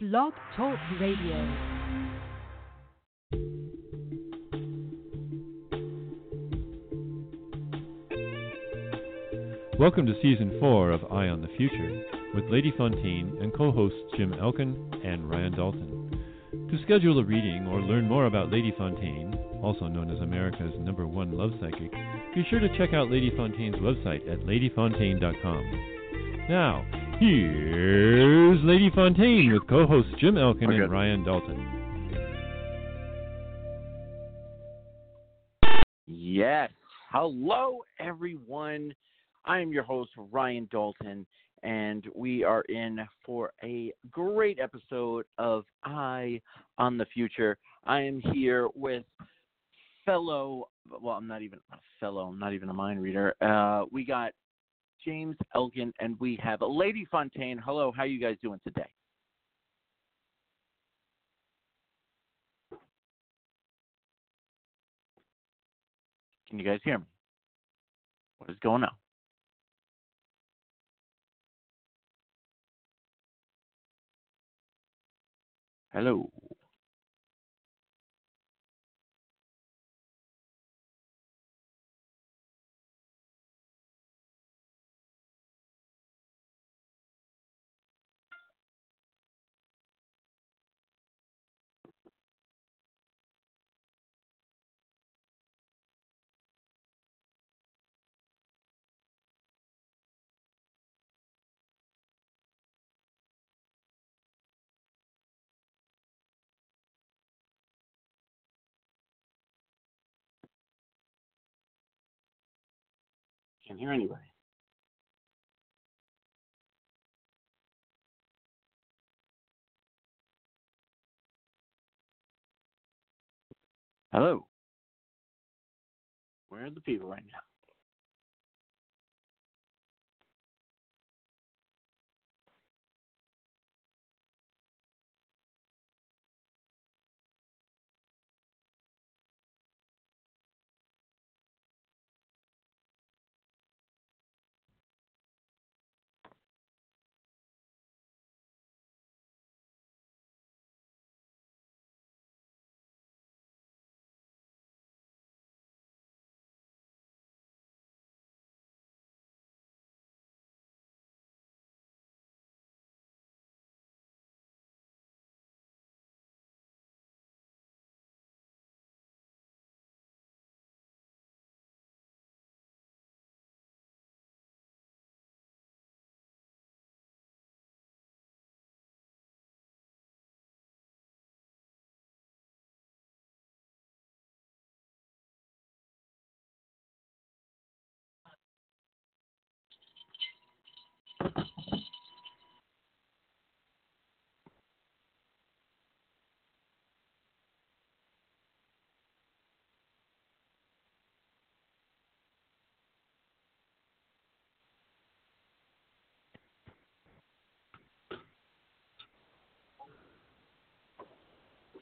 Blog Talk Radio. Welcome to Season 4 of Eye on the Future with Lady Fontaine and co hosts Jim Elkin and Ryan Dalton. To schedule a reading or learn more about Lady Fontaine, also known as America's number one love psychic, be sure to check out Lady Fontaine's website at ladyfontaine.com. Now, here's Lady Fontaine with co hosts Jim Elkin Okay. and Ryan Dalton. Yes. Hello, everyone. I am your host, Ryan Dalton, and we are in for a great episode of Eye on the Future. I am here with fellow, well, I'm not even a fellow, I'm not even a mind reader. Uh, we got James Elkin, and we have Lady Fontaine. Hello, how you guys doing today? Can you guys hear me? What is going on? Hello. Hear anybody. Hello. Where are the people right now?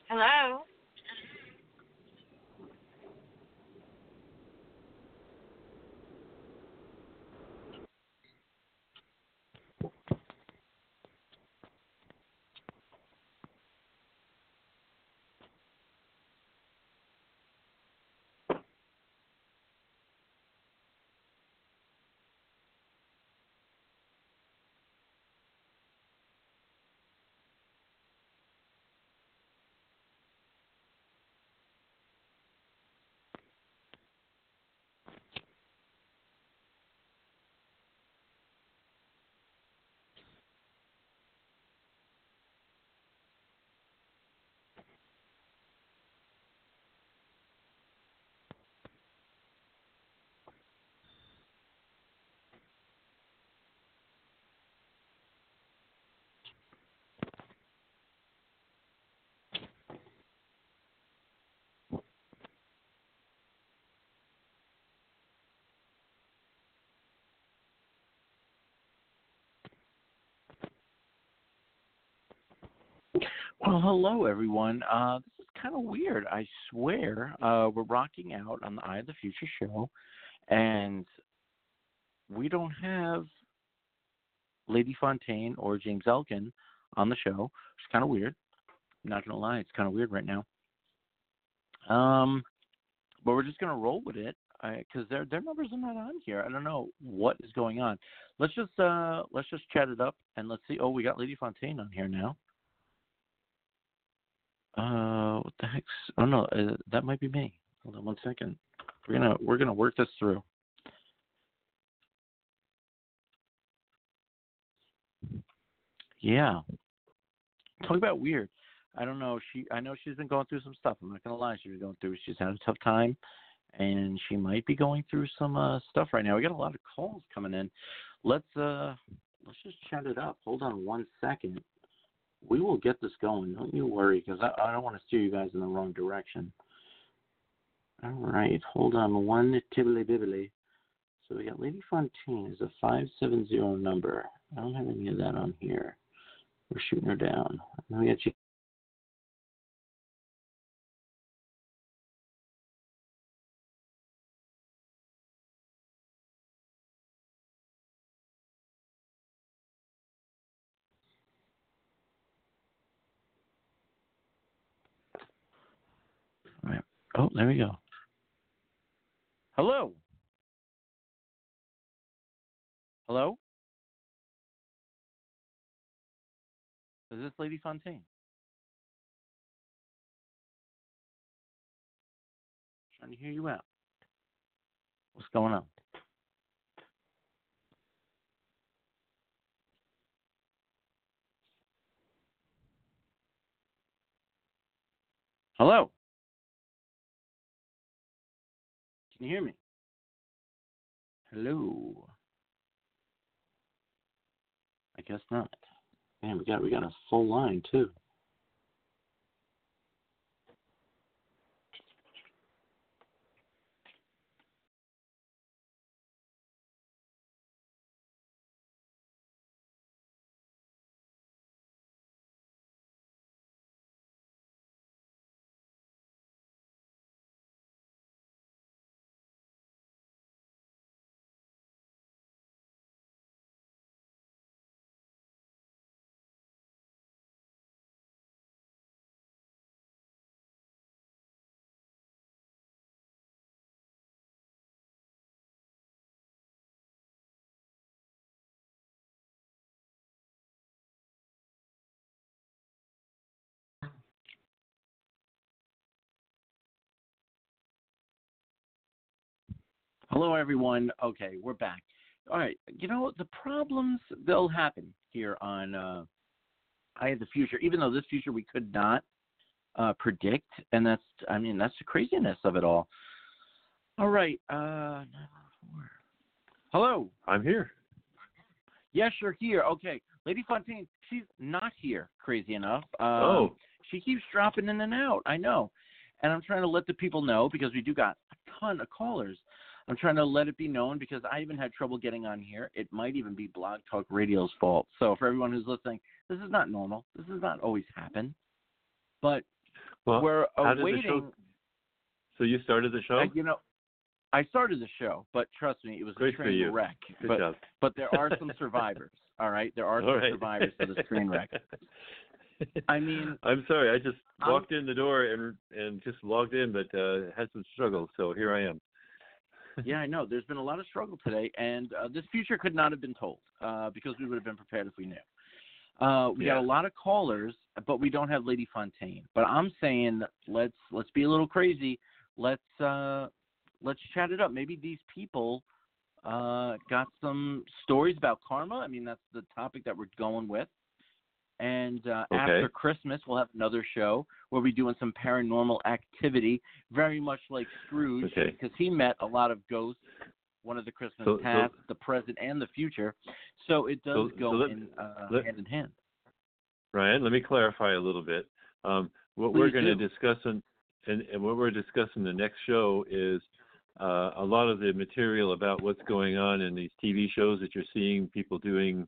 Hello. Well, hello everyone. Uh, this is kind of weird. I swear, uh, we're rocking out on the Eye of the Future show, and we don't have Lady Fontaine or James Elkin on the show. It's kind of weird. I'm not gonna lie, it's kind of weird right now. Um, but we're just gonna roll with it because their their numbers are not on here. I don't know what is going on. Let's just uh let's just chat it up and let's see. Oh, we got Lady Fontaine on here now. Uh, what the heck's? Oh no, uh, that might be me. Hold on one second. We're gonna we're gonna work this through. Yeah. Talk about weird. I don't know. She I know she's been going through some stuff. I'm not gonna lie, she's going through she's had a tough time and she might be going through some uh stuff right now. We got a lot of calls coming in. Let's uh let's just chat it up. Hold on one second. We will get this going. Don't you worry, because I, I don't want to steer you guys in the wrong direction. All right, hold on one tibbly bibbly. So we got Lady Fontaine is a five seven zero number. I don't have any of that on here. We're shooting her down. And we got you. All right. Oh, there we go. Hello. Hello? Is this Lady Fontaine? Trying to hear you out. What's going on? Hello? Can you hear me? Hello? I guess not. Man, we got we got a full line too. Hello, everyone. Okay, we're back. All right, you know the problems they'll happen here on uh, Eye of the Future, even though this future we could not uh, predict, and that's I mean that's the craziness of it all. All right, uh, hello. I'm here. Yes, you're here. Okay, Lady Fontaine, she's not here. Crazy enough. Um, oh, she keeps dropping in and out. I know, and I'm trying to let the people know because we do got a ton of callers. I'm trying to let it be known because I even had trouble getting on here. It might even be Blog Talk Radio's fault. So for everyone who's listening, this is not normal. This does not always happen. But well, we're how did the awaiting. show- so you started the show? uh, you know, I started the show, but trust me, it was Great a train wreck. Good but job. but there are some survivors. all right, there are some right. survivors of the train wreck. I mean, I'm sorry. I just I'm- walked in the door and and just logged in, but uh, had some struggles. So here I am. Yeah, I know. There's been a lot of struggle today, and uh, this future could not have been told uh, because we would have been prepared if we knew. Uh, we Yeah. got a lot of callers, but we don't have Lady Fontaine. But I'm saying let's let's be a little crazy. Let's uh, let's chat it up. Maybe these people uh, got some stories about karma. I mean, that's the topic that we're going with. And uh, Okay. after Christmas, we'll have another show where we're doing some paranormal activity, very much like Scrooge, Okay. because he met a lot of ghosts. One of the Christmas So- so- past, the present, and the future. So it does So- go so let- in uh, let- hand in hand. Ryan, let me clarify a little bit. Um, what Please we're going to discuss in, and, and what we're discussing the next show is uh, a lot of the material about what's going on in these TV shows that you're seeing people doing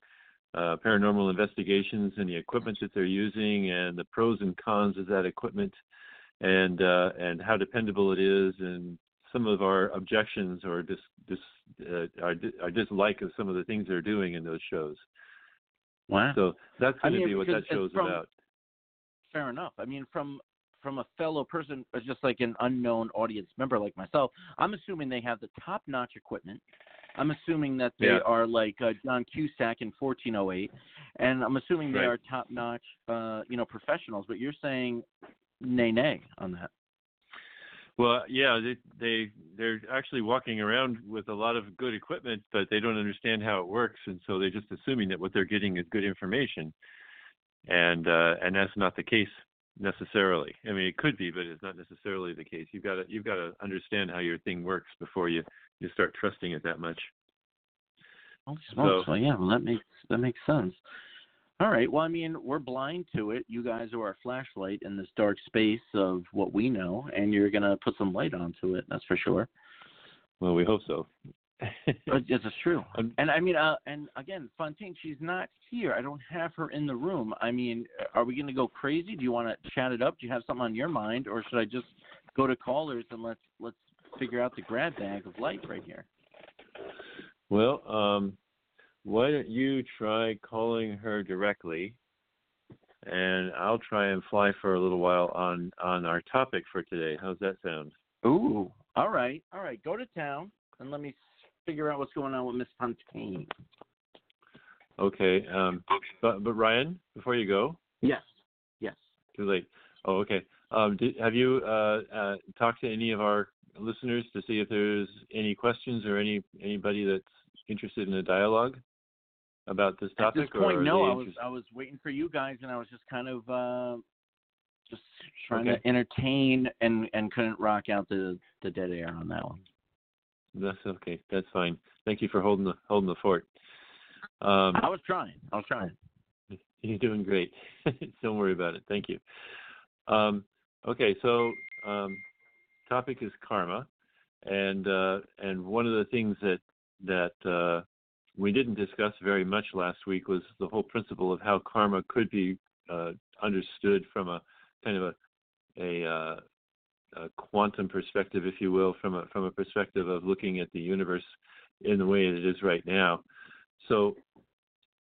uh, paranormal investigations and the equipment that they're using and the pros and cons of that equipment and uh, and how dependable it is and some of our objections or dis, dis, uh, our, our dislike of some of the things they're doing in those shows. Wow. So that's I going to mean, be what that show's from- about. fair enough. I mean, from from a fellow person, uh, just like an unknown audience member like myself, I'm assuming they have the top notch equipment. I'm assuming that they Yeah. are like uh, John Cusack in 1408, and I'm assuming they Right. are top notch, uh, you know, professionals. But you're saying nay nay on that. Well, yeah, they they they're actually walking around with a lot of good equipment, but they don't understand how it works, and so they're just assuming that what they're getting is good information, and uh, and that's not the case necessarily. I mean, it could be, but it's not necessarily the case. You've got to you've got to understand how your thing works before you you start trusting it that much. Smokes! So- well, yeah, well that makes that makes sense. All right. Well, I mean, we're blind to it. You guys are our flashlight in this dark space of what we know, and you're gonna put some light onto it. That's for sure. Well, we hope so. But This is true. And I mean, uh, and again, Fontaine, she's not here. I don't have her in the room. I mean, are we going to go crazy? Do you want to chat it up? Do you have something on your mind, or should I just go to callers and let's let's figure out the grab bag of life right here? Well, um, why don't you try calling her directly, and I'll try and fly for a little while on on our topic for today. How's that sound? Ooh. All right. All right. Go to town and let me figure out what's going on with Miss Fontaine. Okay. Um, but but Ryan, before you go, Yes. Yes. too late. Oh, okay. Um, did, have you uh, uh, talked to any of our listeners to see if there's any questions or any anybody that's interested in a dialogue about this topic? At this point, no. I was I was waiting for you guys, and I was just kind of uh, just trying Okay. to entertain and and couldn't rock out the the dead air on that one. That's okay. That's fine. Thank you for holding the holding the fort. Um, I was trying. I was trying. You're doing great. Don't worry about it. Thank you. Um, okay, so um, topic is karma, and uh, and one of the things that that uh, we didn't discuss very much last week was the whole principle of how karma could be uh, understood from a kind of a a, uh, a quantum perspective, if you will, from a from a perspective of looking at the universe in the way it is right now. So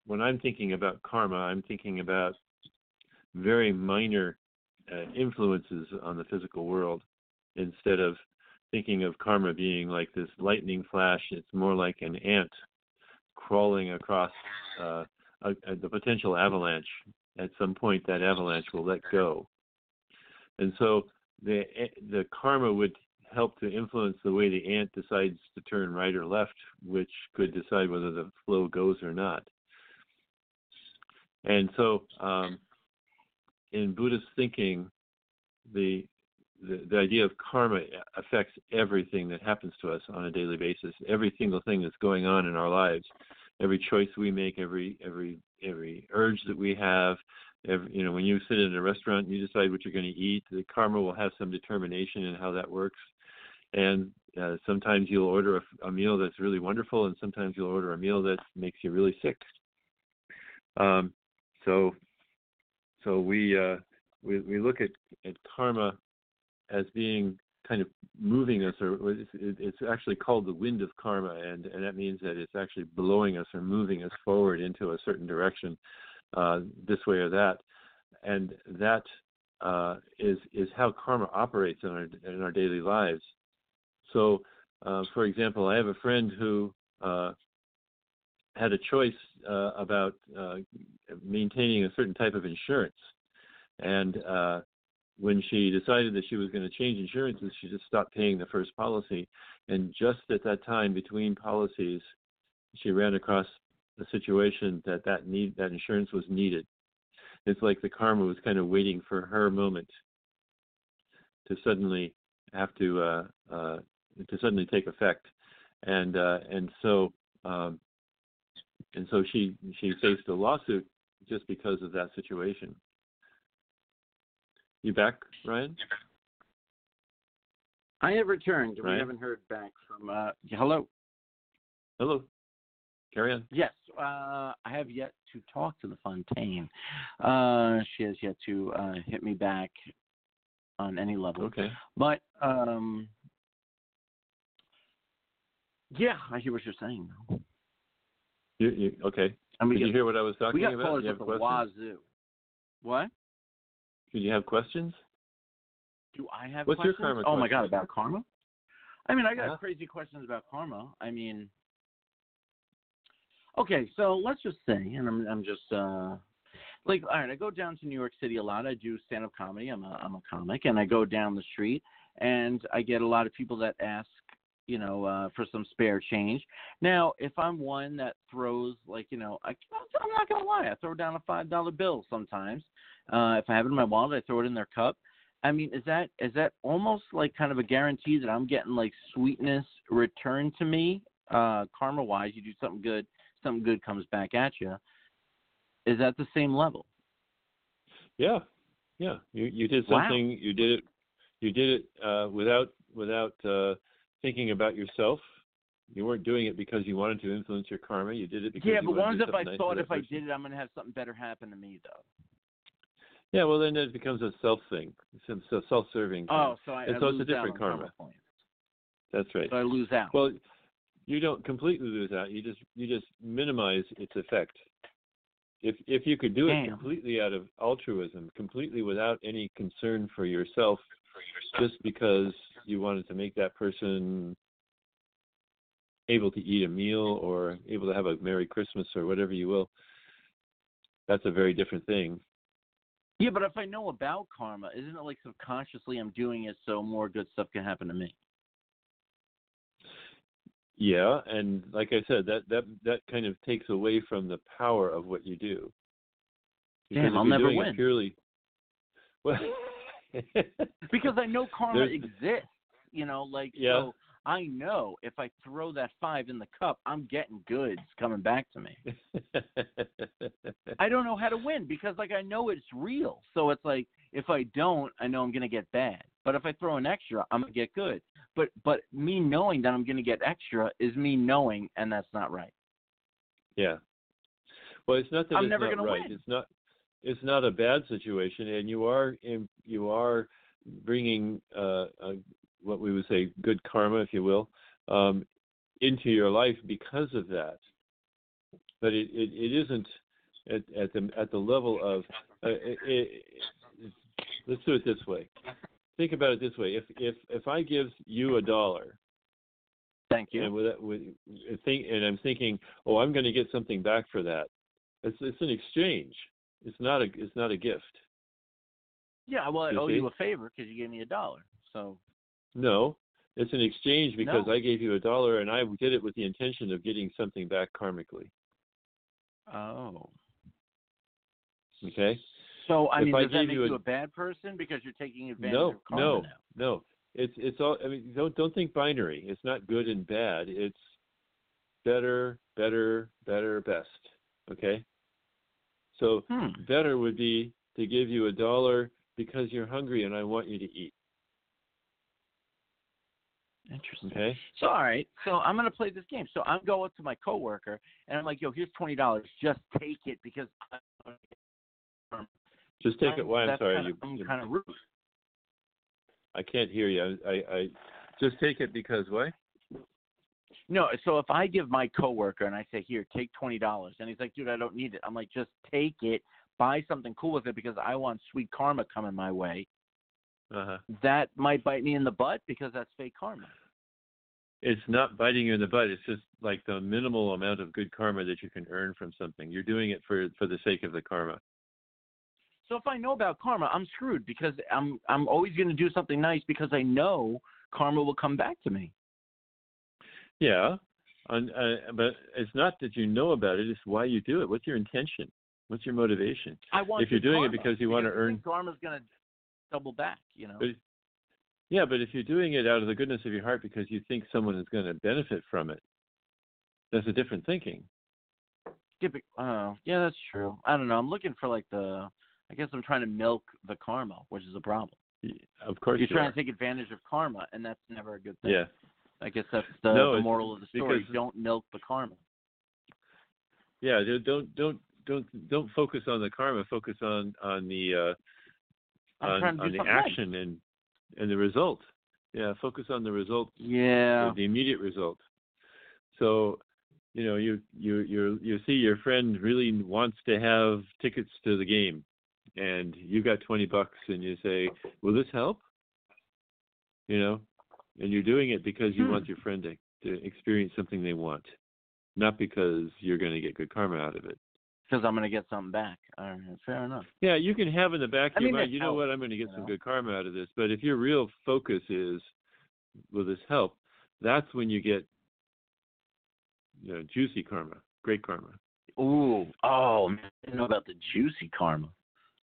when I'm thinking about karma, I'm thinking about very minor uh, influences on the physical world instead of thinking of karma being like this lightning flash. It's more like an ant crawling across uh, a, a, the potential avalanche. At some point, that avalanche will let go. And so the the karma would help to influence the way the ant decides to turn right or left, which could decide whether the flow goes or not. And so, um, in Buddhist thinking, the, the the idea of karma affects everything that happens to us on a daily basis. Every single thing that's going on in our lives, every choice we make, every every every urge that we have. Every, you know, when you sit in a restaurant and you decide what you're going to eat, the karma will have some determination in how that works. And uh, sometimes you'll order a, a meal that's really wonderful, and sometimes you'll order a meal that makes you really sick. Um, so, so we uh, we we look at at karma as being kind of moving us, or it's, actually called the wind of karma, and and that means that it's actually blowing us or moving us forward into a certain direction, uh, this way or that, and that uh, is is how karma operates in our in our daily lives. So, uh, for example, I have a friend who uh, had a choice uh, about uh, maintaining a certain type of insurance, and when she decided that she was going to change insurances, she just stopped paying the first policy, and just at that time between policies, she ran across a situation that that need that insurance was needed. It's like the karma was kind of waiting for her moment to suddenly have to uh, uh, to suddenly take effect, and uh, and so um, and so she she faced a lawsuit just because of that situation. You back, Ryan? I have returned. We haven't heard back from. Uh, hello. Hello. Carry on. Yes, uh, I have yet to talk to the Fontaine. Uh, she has yet to uh, hit me back on any level. Okay. But um, yeah, I hear what you're saying. You, you, okay. And we Did you hear what I was talking we got about? callers at the wazoo. What? Did you have questions? Do I have What's your questions? karma Oh my god, about karma? I mean, I got Uh-huh. crazy questions about karma. I mean, okay, so let's just say, and I'm, I'm just uh, like, all right, I go down to New York City a lot. I do stand up comedy. I'm a, I'm a comic, and I go down the street, and I get a lot of people that ask, you know, uh, for some spare change. Now, if I'm one that throws, like, you know, I, I'm not gonna lie, I throw down a five dollar bill sometimes. Uh, if I have it in my wallet, I throw it in their cup. I mean, is that is that almost like kind of a guarantee that I'm getting like sweetness returned to me, uh, karma wise? You do something good, something good comes back at you. Is that the same level? Yeah, yeah. You you did Wow. something. You did it. You did it uh, without without uh, thinking about yourself. You weren't doing it because you wanted to influence your karma. You did it because yeah, but what to if I nice thought for if I did it, I'm gonna have something better happen to me though? Yeah, well then it becomes a self thing. It's a self-serving. thing. Oh, so I, And I so it's a different karma. points. That's right. So I lose out. Well, you don't completely lose out. You just you just minimize its effect. If if you could do it completely out of altruism, completely without any concern for yourself, just because you wanted to make that person able to eat a meal or able to have a Merry Christmas or whatever you will, that's a very different thing. yeah, but if I know about karma, isn't it like subconsciously I'm doing it so more good stuff can happen to me? Yeah, and like I said, that that that kind of takes away from the power of what you do. Damn, Because if I'll never win. Purely. Well, because I know karma There's- exists. You know, like Yeah. so I know if I throw that five in the cup, I'm getting goods coming back to me. I don't know how to win because like I know it's real. So it's like if I don't, I know I'm gonna get bad. But if I throw an extra, I'm gonna get good. But but me knowing that I'm gonna get extra is me knowing, and that's not right. yeah. Well, it's not that I'm it's never not gonna right. win. It's not. It's not a bad situation, and you are in, you are bringing uh, a, what we would say good karma, if you will, um, into your life because of that. But it it, it isn't at, at the at the level of. Uh, it, it, let's do it this way. Think about it this way: if if if I give you a dollar, Thank you. and with, with think, and I'm thinking, oh, I'm going to get something back for that. It's it's an exchange. It's not a it's not a gift. yeah, well, I you owe see? you a favor because you gave me a dollar. So No, it's an exchange because No. I gave you a dollar and I did it with the intention of getting something back karmically. oh, Okay? so I If mean, I does that gave make you you a- a bad person because you're taking advantage No, of karma no, now? no. It's it's all. I mean, don't don't think binary. It's not good and bad. It's better, better, better, best. Okay. So Hmm. better would be to give you a dollar because you're hungry and I want you to eat. Interesting. Okay. So all right, so I'm gonna play this game. So I'm going to my coworker and I'm like, "Yo, here's twenty dollars. Just take it because I'm, Just take it. Why? I'm sorry. Kinda, you, I'm kind of rude. I can't hear you. I, I, I just take it because why? No, so if I give my coworker and I say, "Here, take twenty dollars," and he's like, "Dude, I don't need it," I'm like, "Just take it, buy something cool with it because I want sweet karma coming my way." Uh huh. That might bite me in the butt because that's fake karma. It's not biting you in the butt. It's just like the minimal amount of good karma that you can earn from something. You're doing it for for the sake of the karma. So if I know about karma, I'm screwed because I'm I'm always going to do something nice because I know karma will come back to me. Yeah, on, uh, but it's not that you know about it. It's why you do it. What's your intention? What's your motivation? I want If you're doing it because you I think earn- karma's going to double back. You know. But yeah, but if you're doing it out of the goodness of your heart because you think someone is going to benefit from it, that's a different thinking. Yeah, but- oh, yeah, that's true. I don't know. I'm looking for like the. I guess I'm trying to milk the karma, which is a problem. Y- Of course, You're you trying are. to take advantage of karma, and that's never a good thing. Yeah. I guess that's the, No, the moral of the story. Don't milk the karma. Yeah, don't- don't don't don't don't focus on the karma. Focus on on the uh, on, trying to do on the nice. action and and the result. Yeah, focus on the result, Yeah. the immediate result. So you know, you you you you see your friend really wants to have tickets to the game, and you got twenty bucks, and you say, "Will this help?" You know, and you're doing it because you Hmm. want your friend to, to experience something they want, not because you're going to get good karma out of it. Because I'm going to get something back. All right, fair enough. Yeah, you can have in the back of I your mean, mind, you know helps, what, I'm going to get some know? good karma out of this. But if your real focus is, will this help? That's when you get, you know, juicy karma, great karma. Ooh, oh, man, I didn't know about the juicy karma.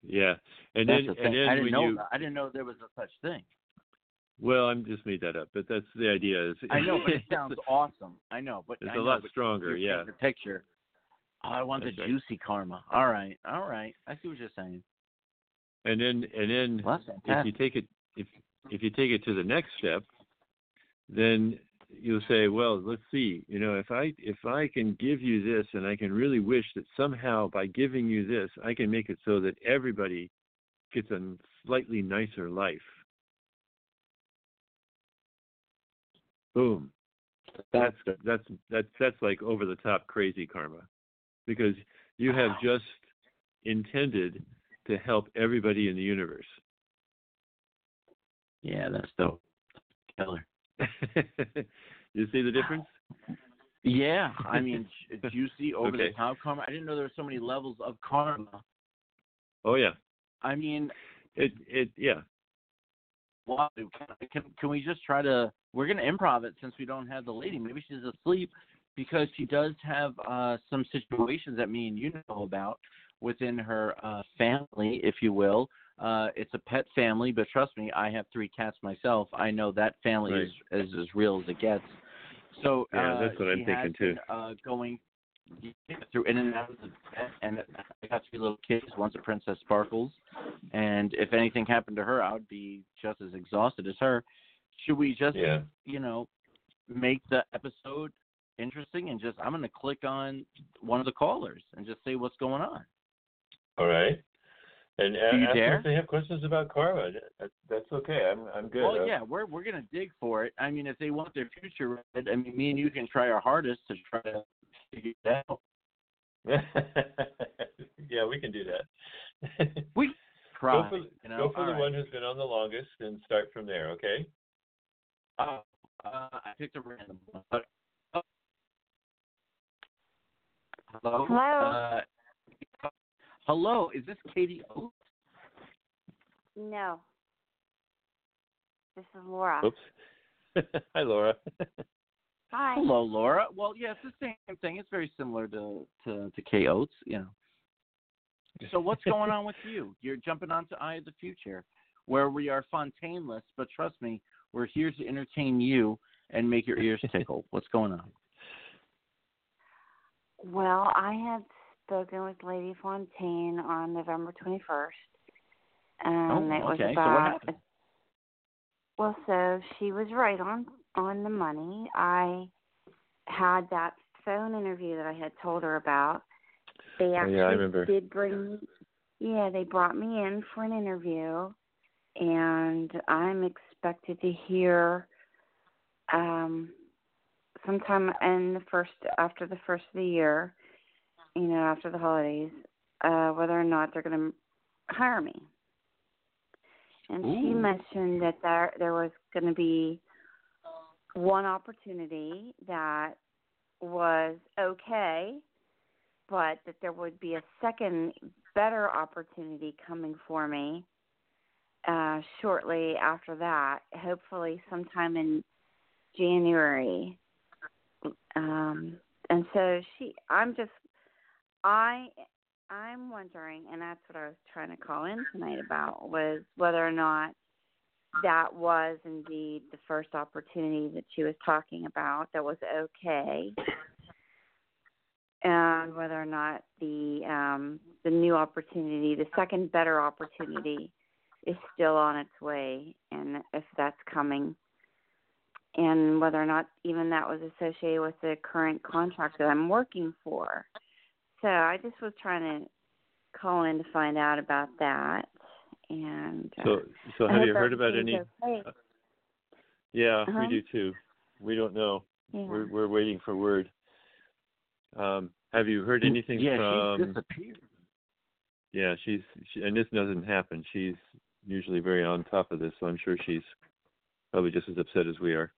Yeah, and That's then the and then I didn't when know. you. I didn't know there was a such thing. well, I'm just made that up, but that's the idea. Is I know, but it sounds awesome. I know, but It's I a know, lot stronger, yeah. The picture. Oh, I want That's the right. juicy karma. All right, all right. I see what you're saying. And then and then Well, if you take it if if you take it to the next step, then you'll say, well, let's see, you know, if I if I can give you this, and I can really wish that somehow by giving you this, I can make it so that everybody gets a slightly nicer life. Boom. That's that's that's that's like over the top crazy karma, because you have just intended to help everybody in the universe. Yeah, that's dope. Killer. you see the difference? Yeah, I mean, ju- juicy over Okay. the top karma. I didn't know there were so many levels of karma. Oh yeah. I mean, It it yeah. Wow, can, can can we just try to? We're gonna improv it since we don't have the lady. Maybe she's asleep because she does have uh some situations that me and you know about within her uh family, if you will. Uh It's a pet family, but trust me, I have three cats myself. I know that family is, is as real as it gets. So Yeah, uh, that's what I'm thinking, has too. Uh, going through in and out of the vet, and I got three little kids. One's a Princess Sparkles, and if anything happened to her, I would be just as exhausted as her. Should we just, Yeah. you know, make the episode interesting and just I'm going to click on one of the callers and just say what's going on. All right. And Do you ask dare? if they have questions about karma. That, that's okay. I'm I'm good. Well, yeah, we're we're going to dig for it. I mean, if they want their future I mean, me and you can try our hardest to try to figure it out. yeah, we can do that. We try, go for, you know. go for the right. one who's been on the longest and start from there, okay? Uh, uh, I picked a random one. But, oh. Hello. Hello? Uh, hello. Is this Katie Oates? No. This is Laura. Oops. Hi, Laura. Hi. Hello, Laura. Well, yeah, it's the same thing. It's very similar to to, to Kay Oates, you know. So what's going on with you? You're jumping onto Eye of the Future, where we are Fontaineless, but trust me, we're here to entertain you and make your ears tickle. What's going on? Well, I had spoken with Lady Fontaine on November 21st. And Oh, it was okay. So about happened? well, so she was right on on the money. I had that phone interview that I had told her about. They Oh, yeah, I remember. did bring me yeah, they brought me in for an interview and I'm expected to hear um sometime in the first after the first of the year, you know, after the holidays, uh whether or not they're going to hire me. And she mentioned that there there was going to be one opportunity that was okay, but that there would be a second better opportunity coming for me uh shortly after that, hopefully sometime in January. Um and so she I'm just I I'm wondering and that's what I was trying to call in tonight about was whether or not that was indeed the first opportunity that she was talking about that was okay. And whether or not the um the new opportunity the second better opportunity is still on its way and if that's coming and whether or not even that was associated with the current contract that I'm working for. So I just was trying to call in to find out about that and uh, So so have you heard about any everything's okay. Yeah, Uh-huh. we do too. We don't know. Yeah. We're we're waiting for word. Um, have you heard anything yeah, from? she's disappeared. Yeah, she's she, and this doesn't happen. She's usually very on top of this, so I'm sure she's probably just as upset as we are.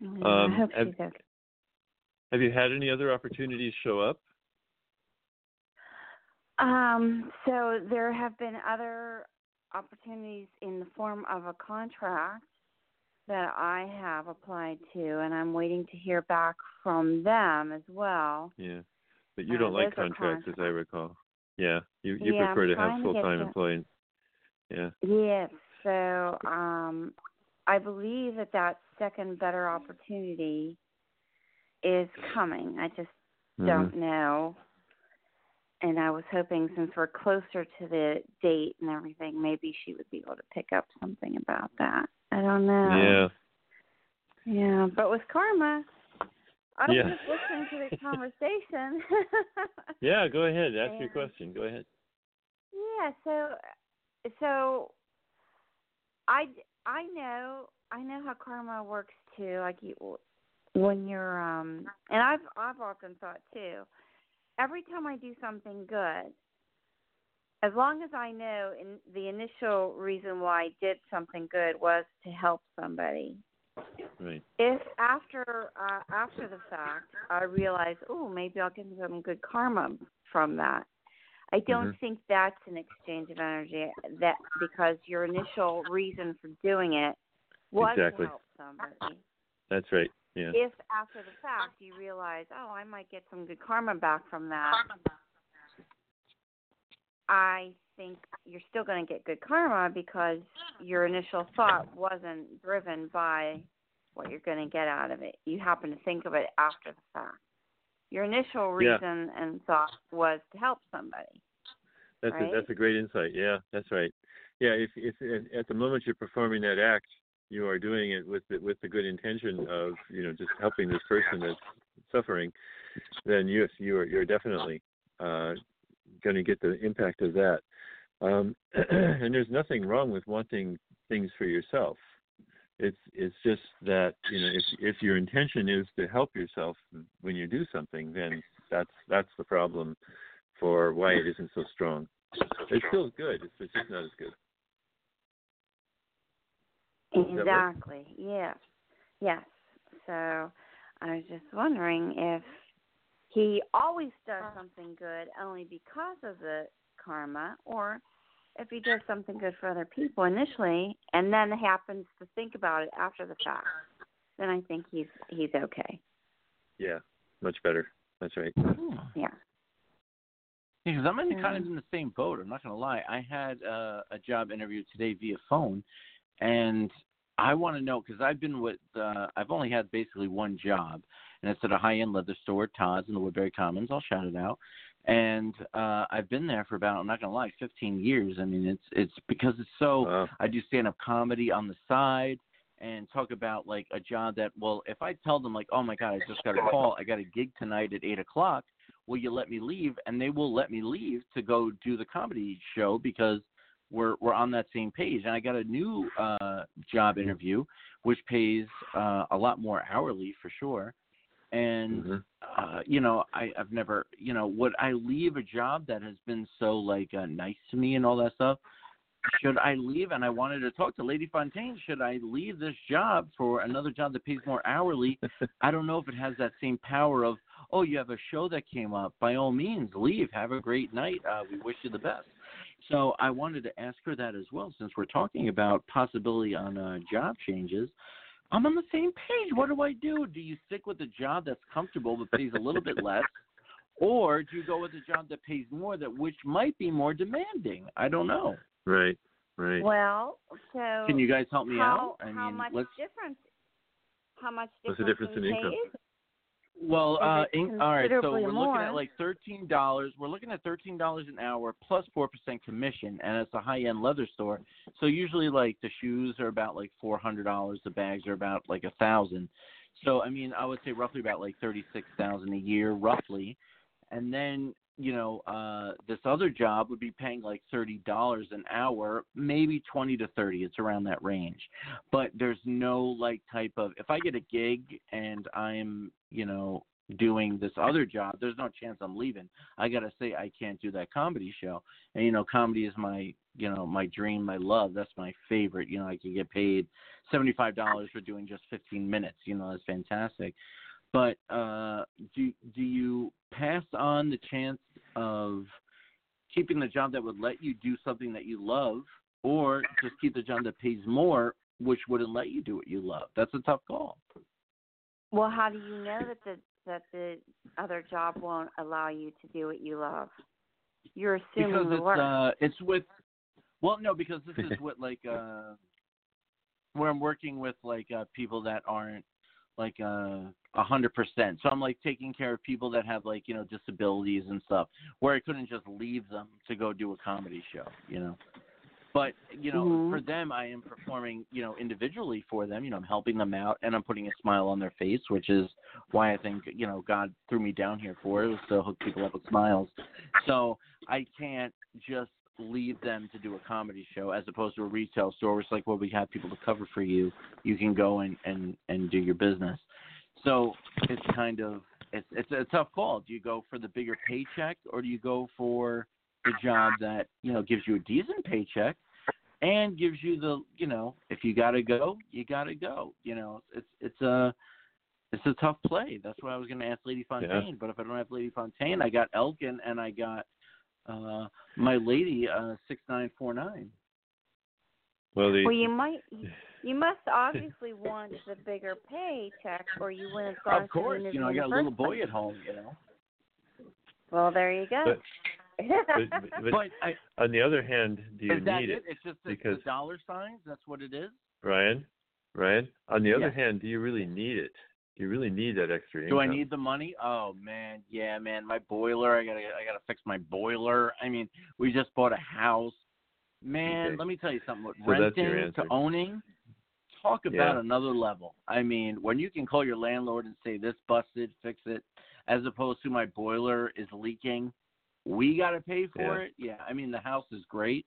Yeah, Um, I hope have- okay. Have you had any other opportunities show up? Um, so there have been other opportunities in the form of a contract that I have applied to, and I'm waiting to hear back from them as well. Yeah, but you Uh, don't like contracts, as I recall. Yeah, you you Yeah, prefer to have full time employees. Yeah. Yes. So um, I believe that that second better opportunity is coming. I just Mhm. don't know. And I was hoping since we're closer to the date and everything, maybe she would be able to pick up something about that. I don't know. Yeah. Yeah. But with karma, I was Yeah. just listening to the conversation. Yeah. Go ahead. Ask your question. Go ahead. Yeah, so so I I know I know how karma works too. Like you when you're um and I've I've often thought too. Every time I do something good, as long as I know in the initial reason why I did something good was to help somebody. Right. If after uh, after the fact I realize, oh, maybe I'll get some good karma from that. I don't Mhm. think that's an exchange of energy. That because your initial reason for doing it was Exactly. to help somebody. That's right. Yeah. If after the fact you realize, oh, I might get some good karma back from that, I think you're still going to get good karma because your initial thought wasn't driven by what you're going to get out of it. You happen to think of it after the fact. Your initial Yeah. reason and thought was to help somebody. That's right? a, that's a great insight. Yeah, that's right. Yeah, if if at- at the moment you're performing that act, you are doing it with the, with the good intention of you know just helping this person that's suffering, then yes, you are you're definitely uh, going to get the impact of that. Um, and there's nothing wrong with wanting things for yourself. It's it's just that you know if if your intention is to help yourself when you do something, then that's that's the problem for why it isn't so strong. It's still good. It's it's just not as good. Exactly. Yes. Yes. So I was just wondering if he always does something good only because of the karma or if he does something good for other people initially and then happens to think about it after the fact. Then I think he's he's okay. Yeah, much better. That's right. Yeah. Because I'm in kind of in the same boat. I'm not going to lie. I had uh, a job interview today via phone, and I want to know because I've been with. Uh, I've only had basically one job, and it's at a high-end leather store, Tod's in the Woodbury Commons. I'll shout it out. And uh, I've been there for about. I'm not going to lie, 15 years. I mean, it's it's because it's so. Wow. I do stand-up comedy on the side and talk about like a job that. Well, if I tell them like, oh my god, I just got a call. I got a gig tonight at eight o'clock will you let me leave? And they will let me leave to go do the comedy show because we're we're on that same page. And I got a new uh job interview which pays uh a lot more hourly for sure. And Mhm. uh you know, I I've never, you know, would I leave a job that has been so like uh, nice to me and all that stuff? Should I leave? And I wanted to talk to Lady Fontaine. Should I leave this job for another job that pays more hourly? I don't know if it has that same power of, oh, you have a show that came up. By all means, leave. Have a great night. Uh, we wish you the best. So I wanted to ask her that as well, since we're talking about possibility on uh, job changes. I'm on the same page. What do I do? Do you stick with a job that's comfortable but pays a little bit less, or do you go with a job that pays more that which might be more demanding? I don't know. Right. Right. Well, so Can you guys help me how, out? I how mean, much let's difference how much What's the difference, difference in income? pays? Well, uh, in, all right. So we're looking at like thirteen dollars. We're looking at thirteen dollars an hour plus four percent commission, and it's a high-end leather store. So usually, like the shoes are about like four hundred dollars. The bags are about like a thousand. So I mean, I would say roughly about like thirty-six thousand a year, roughly. And then you know, uh, this other job would be paying like thirty dollars an hour, maybe twenty to thirty. It's around that range. But there's no like type of if I get a gig and I'm, you know, doing this other job, there's no chance I'm leaving. I gotta say I can't do that comedy show. And you know, comedy is my you know my dream, my love. That's my favorite. You know, I could get paid seventy five dollars for doing just fifteen minutes. You know, that's fantastic. But uh, do do you pass on the chance of keeping the job that would let you do something that you love, or just keep the job that pays more, which wouldn't let you do what you love? That's a tough call. Well, how do you know that the that the other job won't allow you to do what you love? You're assuming because the it's worst. uh it's with well no because this is what like uh where I'm working with like uh people that aren't like uh a hundred percent. So I'm like taking care of people that have like, you know, disabilities and stuff where I couldn't just leave them to go do a comedy show, you know. But, you know, Mhm. for them I am performing, you know, individually for them, you know, I'm helping them out and I'm putting a smile on their face, which is why I think, you know, God threw me down here for it was to hook people up with smiles. So I can't just leave them to do a comedy show as opposed to a retail store it's like, well, we have people to cover for you. You can go and and and do your business. So it's kind of it's it's a tough call. Do you go for the bigger paycheck or do you go for the job that you know gives you a decent paycheck and gives you the you know if you got to go, you got to go. You know, it's it's a it's a tough play. That's why I was going to ask Lady Fontaine. But if I don't have Lady Fontaine, I got Elkin and I got uh my lady uh six nine four nine. Well, the well, you might you must obviously want the bigger paycheck, or you wouldn't have gone Of course, to the you know I got a little boy place. at home. You know, Well, there you go. But- but, but but I, on the other hand, do you is that need it? it, It's just the, Because- the dollar signs. That's what it is. Ryan? Ryan, on the other Yeah. hand, do you really need it? You really need that extra income? Do I need the money? Oh man, yeah, man. My boiler. I gotta I gotta fix my boiler. I mean, we just bought a house. Man, Okay. let me tell you something. So renting to owning, talk about Yeah. another level. I mean, when you can call your landlord and say this busted, fix it, as opposed to my boiler is leaking, we got to pay for Yeah. it. Yeah, I mean the house is great,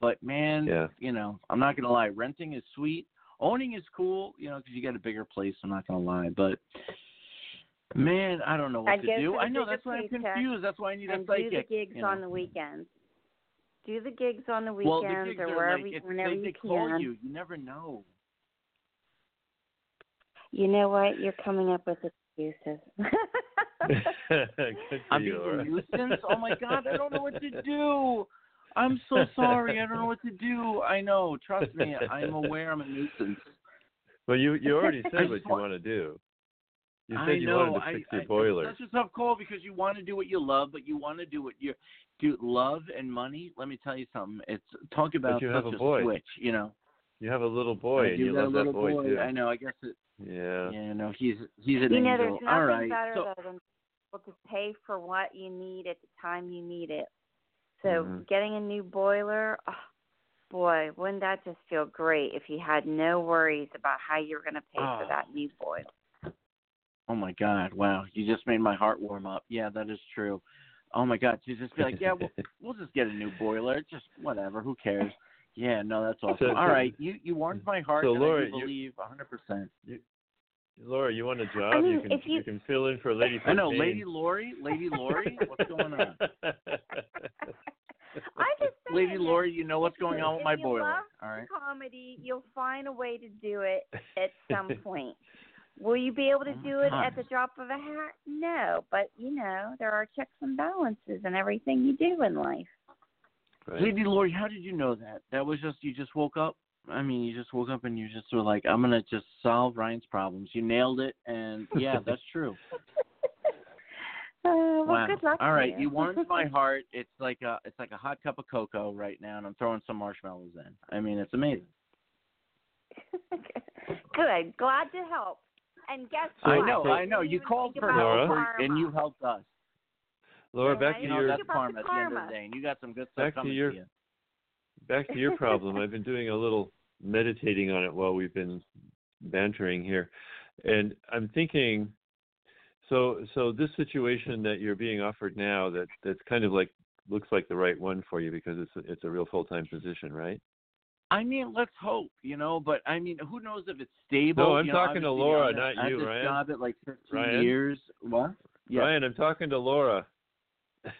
but man, Yeah. you know, I'm not gonna lie. Renting is sweet. Owning is cool, you know, because you get a bigger place. I'm not gonna lie, but man, I don't know what I'd to do. I know that's why I'm confused. That's why I need a and do the gigs you know. on the weekends. Do the gigs on the well, weekends the gigs or are wherever, like you it's, whenever they, you they can. call you. You never know. You know what? You're coming up with excuses. I'm being a nuisance. Oh my god, I don't know what to do. I'm so sorry. I don't know what to do. I know. Trust me. I'm aware I'm a nuisance. Well, you you already said what you want- want to do. You said I you know. wanted to I, fix your I, boiler. That's a tough call because you want to do what you love, but you want to do what you do. Love and money. Let me tell you something. It's talk about you such have a boy. switch. You know. You have a little boy, I and you got love a little that boy, too. I know. I guess it. Yeah. Yeah. No. He's he's an you know, angel. there's nothing All right. better so, though than to pay for what you need at the time you need it. So Mhm. getting a new boiler, oh, boy, wouldn't that just feel great if you had no worries about how you were going to pay for Oh. that new boiler? Oh my God! Wow, you just made my heart warm up. Yeah, that is true. Oh my God, to just be like, yeah, we'll, we'll just get a new boiler. Just whatever. Who cares? Yeah, no, that's awesome. So- All right, you you warmed my heart, so, Laura, I you- believe a 100%. Laura, you want a job? I mean, you can if you- can fill in for Lady I know, Fontaine. Lady Lori, Lady Lori, what's going on? I just Lady that Lori, you know what's going on with my boiler. All right. comedy, you'll find a way to do it at some point. Will you be able to Oh do it God. at the drop of a hat? No, but you know there are checks and balances in everything you do in life. Right. Lady Lori, how did you know that? That was just you just woke up. I mean, you just woke up and you just were like, I'm gonna just solve Ryan's problems. You nailed it, and yeah, that's true. Uh, well, wow. good luck. All you. you warmed my heart. It's like a it's like a hot cup of cocoa right now, and I'm throwing some marshmallows in. I mean, it's amazing. good. Glad to help. And guess So- I know, I know. You called for about help, karma. and you helped us. Laura, And back to You didn't know, your that's about karma at the end of the day, and you got some good stuff Back to coming your- to you. Back to your problem. I've been doing a little meditating on it while we've been bantering here, and I'm thinking. So, so this situation that you're being offered now, that that's kind of like looks like the right one for you because it's a, it's a real full time position, right? I mean, let's hope, you know. But I mean, who knows if it's stable? No, I'm you know, talking to Laura, on not at you, Ryan. Job at like 15 Ryan? years. What? Yeah. Ryan, I'm talking to Laura.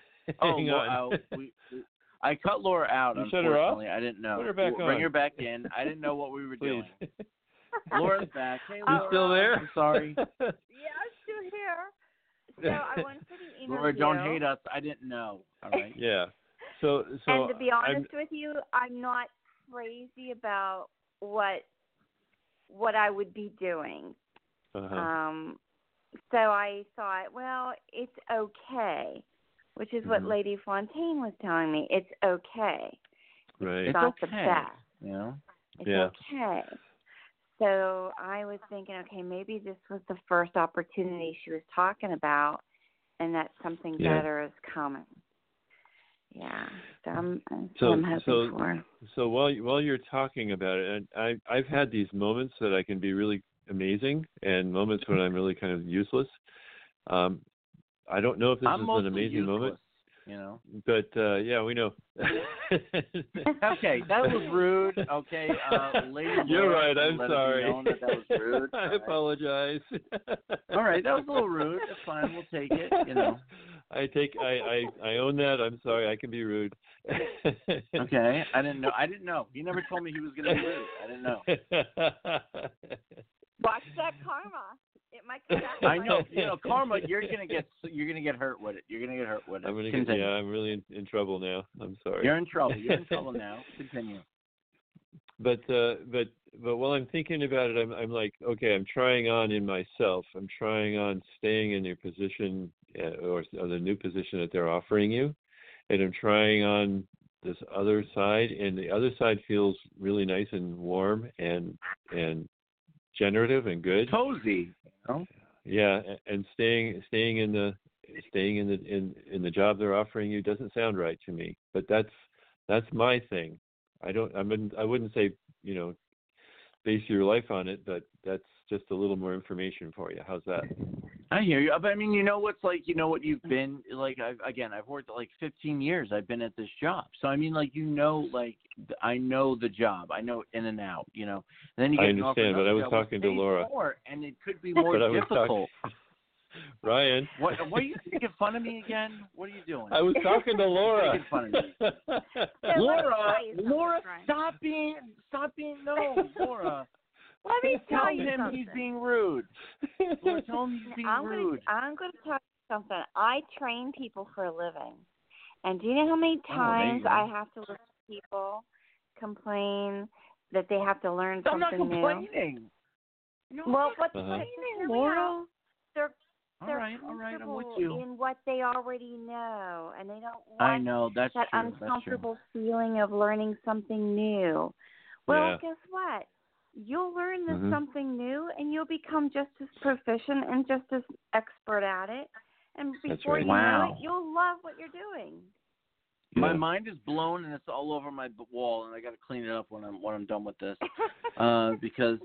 Oh, Hang Laura, on. oh, we, we, I cut Laura out. You shut her off? unfortunately. I didn't know. Put her back Bring on. her back in. I didn't know what we were doing. Laura's back. Hey, You Laura. still there? I'm sorry. Yeah, I'm still here. So I went for the interview. Laura, don't hate us. I didn't know. All right. yeah. So so and to be I'm- honest with you, I'm not crazy about what what I would be doing. uh-huh. Um, so I thought, well, it's okay, which is what Mhm. Lady Fontaine was telling me. It's okay. right. It's not the okay. best. You know. It's Yeah. okay. So I was thinking, okay, maybe this was the first opportunity she was talking about, and that something Yeah. better is coming. Yeah. So I'm, So- I'm hoping so- for. So while you- while you're talking about it, and I I've had these moments that I can be really amazing, and moments when I'm really kind of useless. Um, I don't know if this I'm is an amazing useless, moment, You know. but uh, yeah, we know. Okay, that was rude. Okay, uh, Lady You're Laura, right. I'm let it be sorry. that, that was rude. I All right. apologize. All right, that was a little rude. That's fine. We'll take it. You know. I take I, I I own that. I'm sorry. I can be rude. Okay, I didn't know. I didn't know. He never told me he was going to be rude. I didn't know. Watch that karma. It might come back. I know. You know, karma. You're gonna get. You're gonna get hurt with it. You're gonna get hurt with it. I'm gonna get, yeah. I'm really in, in trouble now. I'm sorry. You're in trouble. You're in trouble now. Continue. but uh but but while i'm thinking about it i'm i'm like okay i'm trying on in myself i'm trying on staying in your position uh, or, or the new position that they're offering you and i'm trying on this other side and the other side feels really nice and warm and and generative and good Cozy. Yeah and staying staying in the staying in the in in the job they're offering you doesn't sound right to me but that's that's my thing. I don't i wouldn't i wouldn't say you know base your life on it but that's just a little more information for you. How's that I hear you. But I mean, you know what's like, you know what you've been like. I've, again, I've worked like 15 years. I've been at this job, so I mean, like, you know, like, I know the job. I know it in and out. You know. And then you I get an offer understand, but I was talking to Laura. more, and it could be more But I was difficult. talking- ryan What? What are you making fun of me again? What are you doing? i was talking to laura Making fun of me. So let me Laura, tell you something, Laura, stop being, stop being no, Laura. Let me tell Tell you him something. he's being rude. Laura, tell him he's being I'm rude. Gonna, I'm going to tell you something. I train people for a living. And do you know how many Oh, times go. I have to listen to people complain that they have to learn I'm something new? complaining. No, Well, I'm what's not Uh-huh. complaining, hear me Laura. out. They're All they're right, all right, I'm with you. in what they already know, and they don't want I know that's that true. That's uncomfortable feeling of learning something new. Well, Yeah. guess what? You'll learn this Mhm. something new, and you'll become just as proficient and just as expert at it. And before right. you know it, you'll love what you're doing. My Yeah. mind is blown and it's all over my wall, and I got to clean it up when I'm when I'm done with this. Uh, because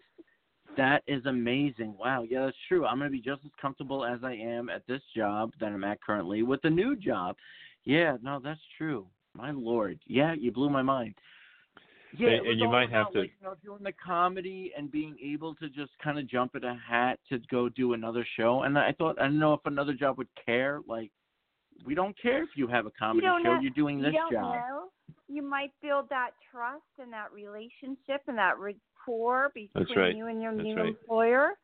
that is amazing. Wow, yeah, that's true. I'm gonna be just as comfortable as I am at this job that I'm at currently with the new job. Yeah, no, that's true. My lord, yeah, you blew my mind. Yeah, And- and you all might have about, to- like, you know, doing the comedy and being able to just kind of jump at a hat to go do another show. And I thought I don't know if another job would care. Like, we don't care if you have a comedy don't show. know- You're doing this you don't job. know. You might build that trust and that relationship and that rapport between right. you and your That's new right. employer,